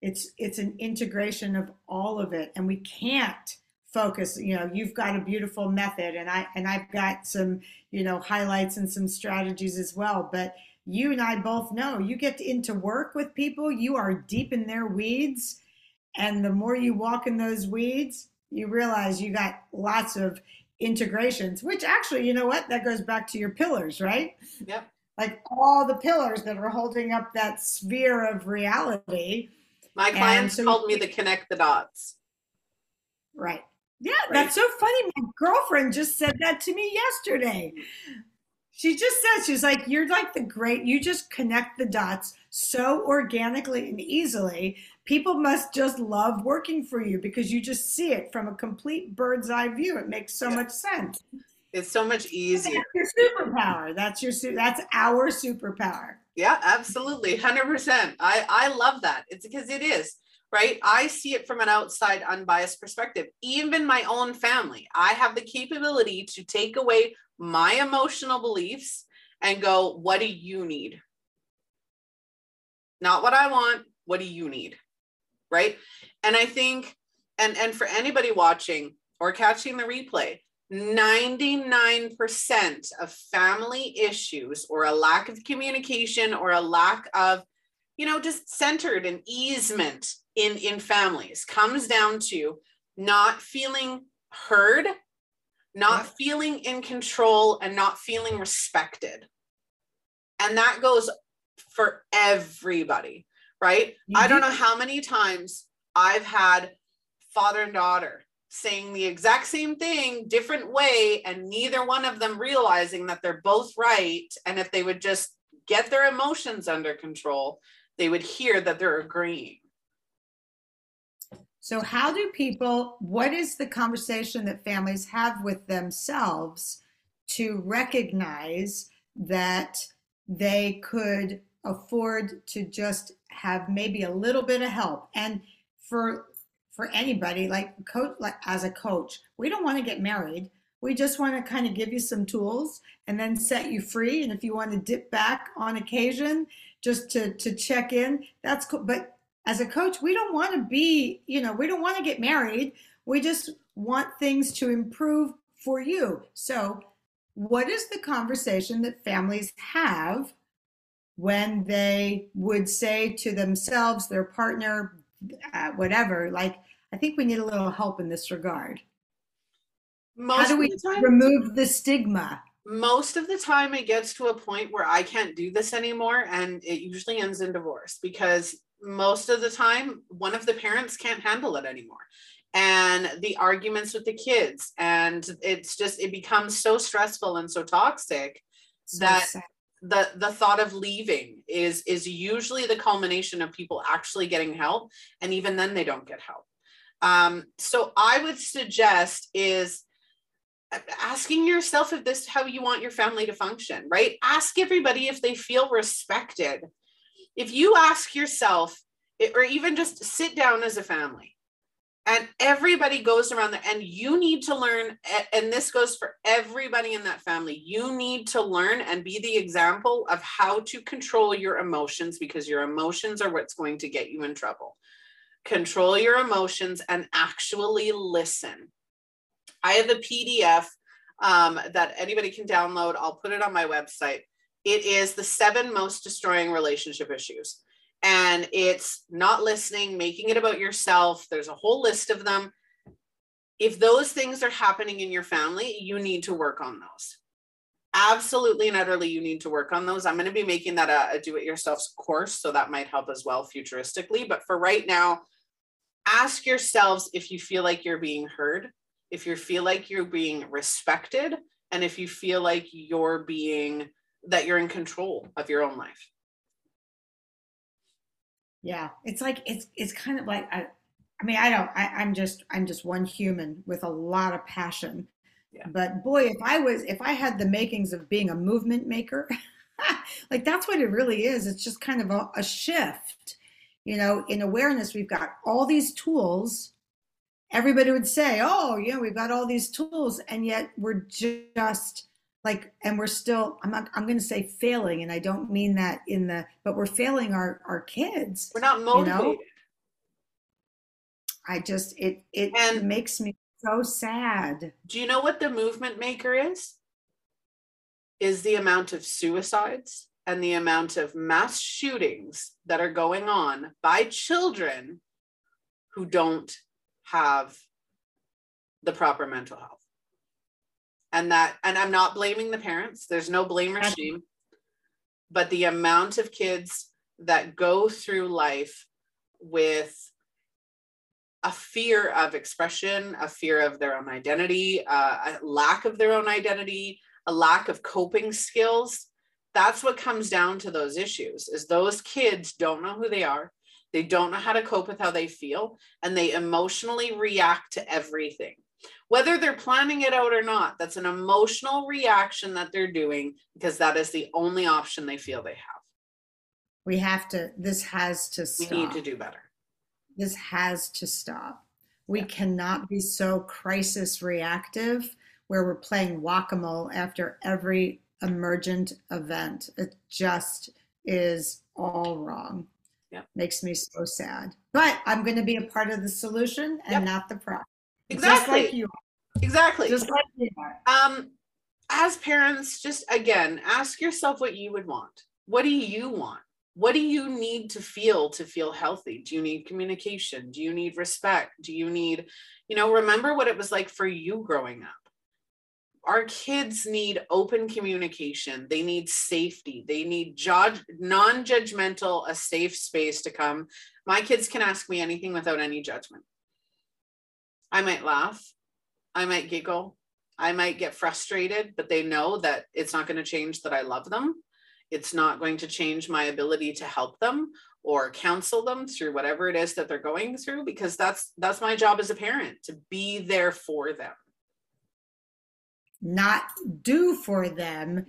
it's it's an integration of all of it and we can't focus you know you've got a beautiful method and i and i've got some you know highlights and some strategies as well but you and i both know you get into work with people you are deep in their weeds and the more you walk in those weeds you realize you got lots of integrations, which actually, you know what? That goes back to your pillars, right? Yep. Like all the pillars that are holding up that sphere of reality. My clients so called me the connect the dots. Right. Yeah, right. that's so funny. My girlfriend just said that to me yesterday. She just said, she's like, you're like the great, you just connect the dots so organically and easily. People must just love working for you because you just see it from a complete bird's eye view. It makes so yeah. much sense. It's so much easier. That's your superpower. That's your that's our superpower. Yeah, absolutely. 100%. I I love that. It's because it is right? I see it from an outside, unbiased perspective. Even my own family, I have the capability to take away my emotional beliefs and go, what do you need? Not what I want, what do you need? Right. And I think, and, and for anybody watching or catching the replay, 99% of family issues or a lack of communication or a lack of, you know, just centered and easement in in families comes down to not feeling heard not yeah. feeling in control and not feeling respected. And that goes for everybody right? You i don't know how many times i've had father and daughter saying the exact same thing different way and neither one of them realizing that they're both right and if they would just get their emotions under control they would hear that they're agreeing so, how do people, what is the conversation that families have with themselves to recognize that they could afford to just have maybe a little bit of help? And for for anybody, like coach, like as a coach, we don't want to get married. We just want to kind of give you some tools and then set you free. And if you want to dip back on occasion, just to to check in, that's cool. But as a coach, we don't want to be, you know, we don't want to get married. We just want things to improve for you. So, what is the conversation that families have when they would say to themselves, their partner, uh, whatever, like, I think we need a little help in this regard? Most How do we time, remove the stigma? Most of the time, it gets to a point where I can't do this anymore, and it usually ends in divorce because most of the time one of the parents can't handle it anymore and the arguments with the kids and it's just it becomes so stressful and so toxic so that sad. the the thought of leaving is is usually the culmination of people actually getting help and even then they don't get help um, so i would suggest is asking yourself if this how you want your family to function right ask everybody if they feel respected if you ask yourself, or even just sit down as a family, and everybody goes around there, and you need to learn, and this goes for everybody in that family, you need to learn and be the example of how to control your emotions because your emotions are what's going to get you in trouble. Control your emotions and actually listen. I have a PDF um, that anybody can download. I'll put it on my website it is the seven most destroying relationship issues. And it's not listening, making it about yourself. There's a whole list of them. If those things are happening in your family, you need to work on those. Absolutely and utterly, you need to work on those. I'm going to be making that a, a do it yourself course, so that might help as well futuristically. But for right now, ask yourselves if you feel like you're being heard, if you feel like you're being respected, and if you feel like you're being that you're in control of your own life. Yeah, it's like it's it's kind of like I, I mean I don't I, I'm just I'm just one human with a lot of passion. Yeah. But boy, if I was if I had the makings of being a movement maker, like that's what it really is. It's just kind of a, a shift. You know, in awareness, we've got all these tools everybody would say, "Oh, yeah, we've got all these tools," and yet we're just like and we're still i'm not i'm going to say failing and i don't mean that in the but we're failing our our kids we're not motivated you know? i just it it and makes me so sad. Do you know what the movement maker is? Is the amount of suicides and the amount of mass shootings that are going on by children who don't have the proper mental health. And that, and I'm not blaming the parents, there's no blame or shame, but the amount of kids that go through life with a fear of expression, a fear of their own identity, uh, a lack of their own identity, a lack of coping skills. That's what comes down to those issues is those kids don't know who they are. They don't know how to cope with how they feel and they emotionally react to everything. Whether they're planning it out or not, that's an emotional reaction that they're doing because that is the only option they feel they have. We have to, this has to stop. We need to do better this has to stop. We yeah. cannot be so crisis reactive where we're playing whack a mole after every emergent event. It just is all wrong. Yeah. Makes me so sad. But I'm going to be a part of the solution and yep. not the problem. Exactly. Just like you. Exactly. Just like you are. Um, as parents, just again, ask yourself what you would want. What do you want? What do you need to feel to feel healthy? Do you need communication? Do you need respect? Do you need you know remember what it was like for you growing up. Our kids need open communication. They need safety. They need judge non-judgmental a safe space to come. My kids can ask me anything without any judgment. I might laugh. I might giggle. I might get frustrated but they know that it's not going to change that i love them it's not going to change my ability to help them or counsel them through whatever it is that they're going through because that's that's my job as a parent to be there for them. Not do for them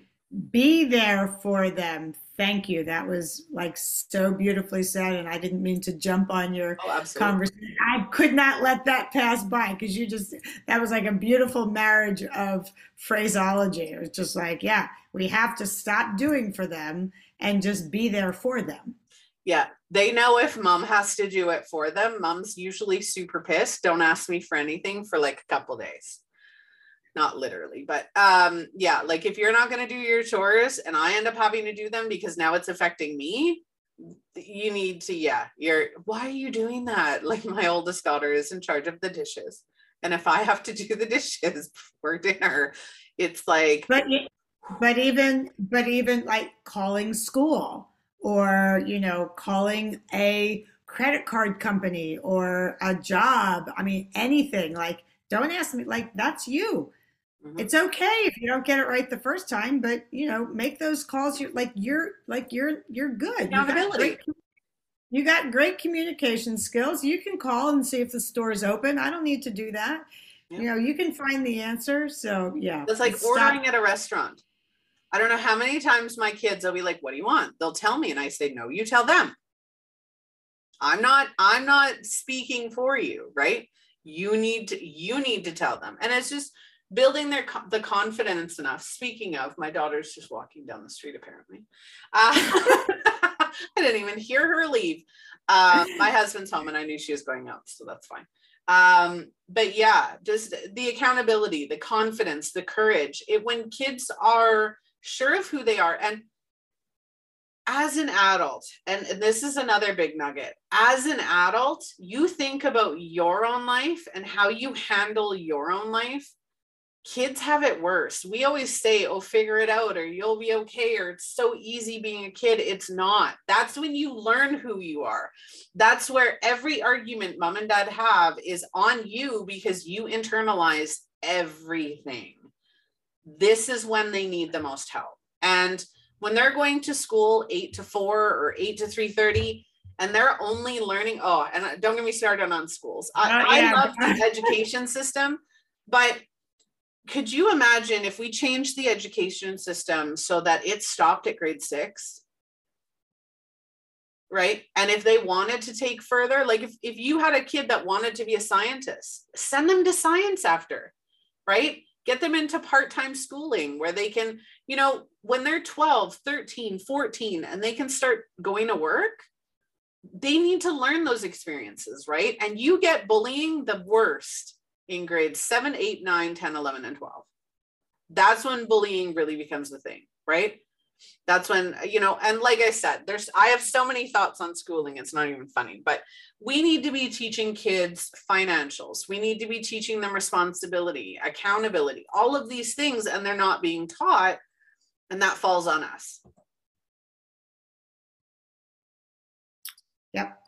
be there for them. Thank you. That was like so beautifully said and i didn't mean to jump on your oh, conversation. I could not let that pass by because you just that was like a beautiful marriage of phraseology. It was just like yeah we have to stop doing for them and just be there for them. Yeah they know if mom has to do it for them mom's usually super pissed. Don't ask me for anything for like a couple days. Not literally but um yeah like if you're not going to do your chores and i end up having to do them because now it's affecting me you need to yeah you're why are you doing that? Like my oldest daughter is in charge of the dishes. And if i have to do the dishes before dinner it's like but but even but even like calling school or you know calling a credit card company or a job i mean anything like don't ask me like that's you Mm-hmm. It's okay if you don't get it right the first time, but you know, make those calls. You're like you're like you're you're good. Accountability. You got, great, you got great communication skills. You can call and see if the store is open. I don't need to do that. Yeah. You know, you can find the answer. So yeah, it's like ordering at a restaurant. I don't know how many times my kids will be like, "What do you want?" They'll tell me, and I say, "No, you tell them." I'm not. I'm not speaking for you, right? You need to. You need to tell them, and it's just building their the confidence enough. Speaking of, my daughter's just walking down the street. Apparently, uh, I didn't even hear her leave. Uh, my husband's home, and I knew she was going out, so that's fine. Um, but yeah, just the accountability, the confidence, the courage. It when kids are sure of who they are, and as an adult, and this is another big nugget, as an adult, you think about your own life and how you handle your own life kids have it worse. We always say, oh, figure it out, or you'll be okay, or it's so easy being a kid. It's not. That's when you learn who you are. That's where every argument mom and dad have is on you because you internalize everything. This is when they need the most help. And when they're going to school eight to four or eight to 3:30, and they're only learning, oh, and don't get me started on schools. I, I love the education system, but could you imagine if we changed the education system so that it stopped at grade six? Right. And if they wanted to take further, like if, if you had a kid that wanted to be a scientist, send them to science after, right? Get them into part time schooling where they can, you know, when they're 12, 13, 14, and they can start going to work, they need to learn those experiences, right? And you get bullying the worst in grades 7, 8, 9, 10, 11, and 12. That's when bullying really becomes the thing, right? that's when you know and like i said there's i have so many thoughts on schooling it's not even funny but we need to be teaching kids financials we need to be teaching them responsibility accountability all of these things and they're not being taught and that falls on us yep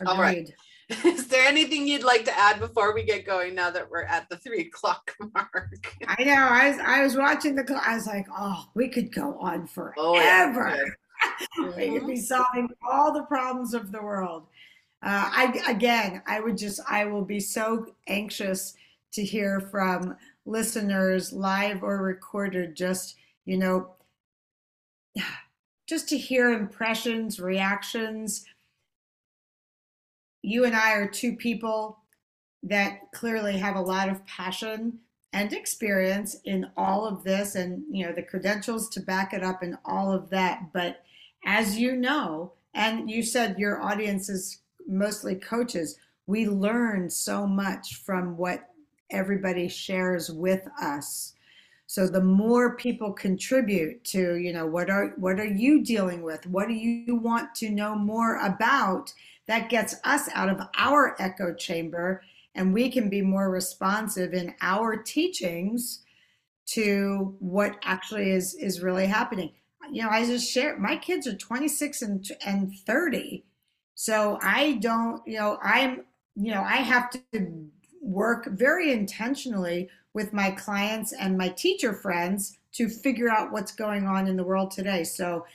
Agreed. all right Is there anything you'd like to add before we get going now that we're at the three o'clock mark? I know. I was I was watching the I was like, oh, we could go on forever. Oh, yeah. we could be solving all the problems of the world. Uh, I again, I would just I will be so anxious to hear from listeners, live or recorded, just you know, just to hear impressions, reactions you and I are two people that clearly have a lot of passion and experience in all of this and you know the credentials to back it up and all of that but as you know and you said your audience is mostly coaches we learn so much from what everybody shares with us. So the more people contribute to you know what are what are you dealing with? What do you want to know more about? That gets us out of our echo chamber and we can be more responsive in our teachings to what actually is is really happening you know i just share my kids are 26 and and 30 so i don't you know i'm you know i have to work very intentionally with my clients and my teacher friends to figure out what's going on in the world today. So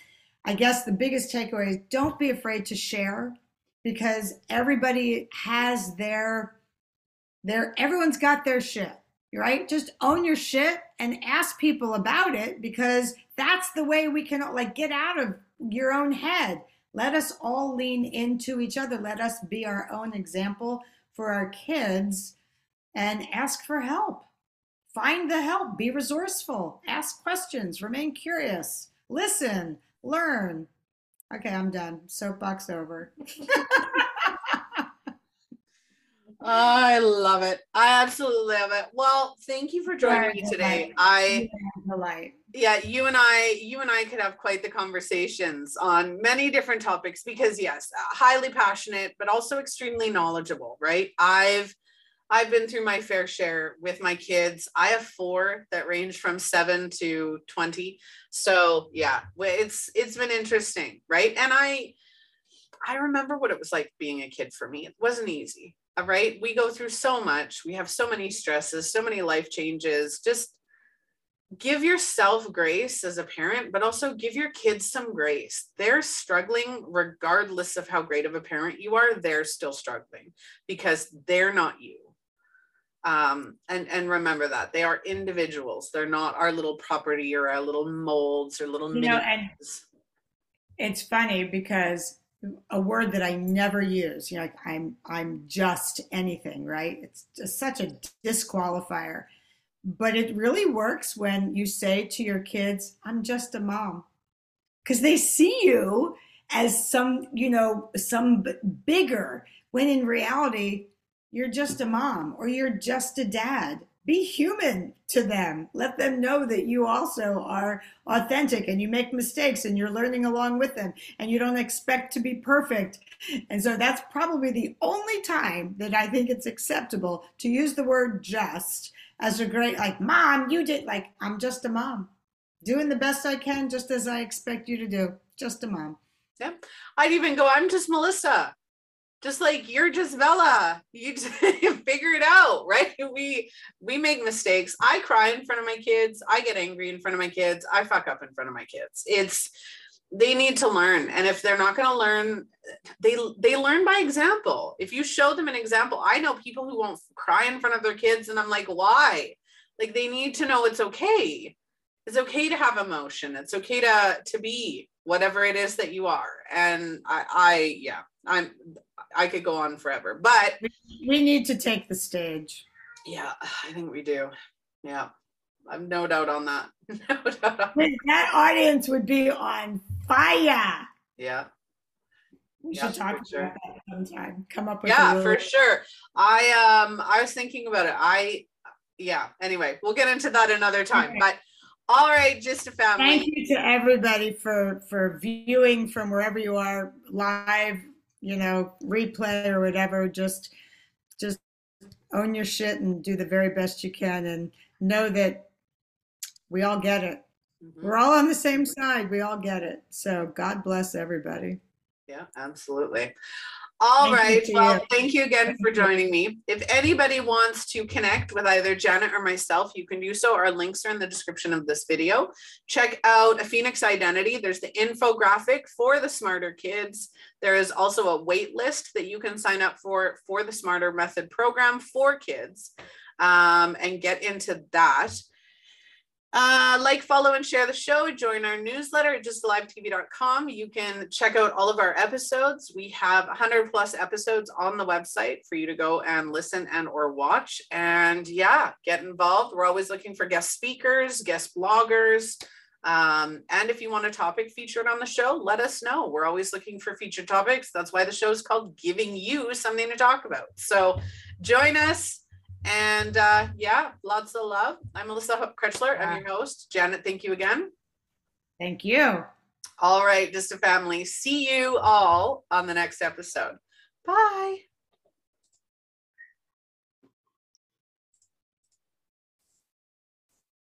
i guess the biggest takeaway is don't be afraid to share because everybody has their their everyone's got their shit right? Just own your shit and ask people about it because that's the way we can like get out of your own head let us all lean into each other let us be our own example for our kids and ask for help find the help be resourceful ask questions remain curious listen learn Okay, I'm done. Soapbox over. I love it. I absolutely love it. Well, thank you for joining me today. I delight. Yeah, you and I, you and I could have quite the conversations on many different topics because yes, highly passionate, but also extremely knowledgeable, right? I've I've been through my fair share with my kids. I have four that range from seven to 20. So yeah, it's it's been interesting, right? And I I remember what it was like being a kid for me. It wasn't easy. All right. We go through so much. We have so many stresses, so many life changes. Just give yourself grace as a parent, but also give your kids some grace. They're struggling regardless of how great of a parent you are, they're still struggling because they're not you. Um, and and remember that they are individuals. They're not our little property or our little molds or little you know, and it's funny because a word that i never use you know like i'm i'm just anything right? It's just such a disqualifier but it really works when you say to your kids i'm just a mom because they see you as some you know some bigger when in reality you're just a mom or you're just a dad. Be human to them. Let them know that you also are authentic and you make mistakes and you're learning along with them and you don't expect to be perfect. And so that's probably the only time that I think it's acceptable to use the word just as a great, like, mom, you did, like, I'm just a mom doing the best I can, just as I expect you to do. Just a mom. Yeah. I'd even go, I'm just Melissa just like you're just Bella. You just figure it out, right? We we make mistakes. I cry in front of my kids. I get angry in front of my kids. I fuck up in front of my kids. It's they need to learn, and if they're not going to learn, they they learn by example. If you show them an example, I know people who won't cry in front of their kids, and I'm like, why? Like they need to know it's okay. It's okay to have emotion. It's okay to to be whatever it is that you are. And I, I yeah, I'm I could go on forever, but we need to take the stage. Yeah, I think we do. Yeah, I've no doubt on that. no doubt on that. that audience would be on fire. Yeah. We yeah, should talk about sure. that sometime. Come up with yeah, for sure. I um I was thinking about it. I yeah. Anyway, we'll get into that another time. Okay. But All right, GYSTTA Family. Thank you to everybody for for viewing from wherever you are, live, you know, replay or whatever. Just just own your shit and do the very best you can, and know that we all get it. Mhm. We're all on the same side. We all get it. So God bless everybody. Yeah, absolutely. All Thank right. Well, you. thank you again for joining me. If anybody wants to connect with either Janet or myself, you can do so. Our links are in the description of this video. Check out a Phoenix Identity. There's the infographic for the Smarter Kids. There is also a wait list that you can sign up for for the Smarter Method program for kids um, and get into that. Uh, like, follow, and share the show. Join our newsletter at gysttalivetv.com. You can check out all of our episodes. We have 100 plus episodes on the website for you to go and listen and or watch. And yeah, get involved. We're always looking for guest speakers, guest bloggers. Um, and if you want a topic featured on the show, let us know. We're always looking for featured topics. That's why the show is called Giving You Something to Talk About. So join us. And uh, yeah, lots of love. I'm Melissa Krechler. I'm your host. Janet, thank you again. Thank you. All right, GYSTTA Family. See you all on the next episode. Bye.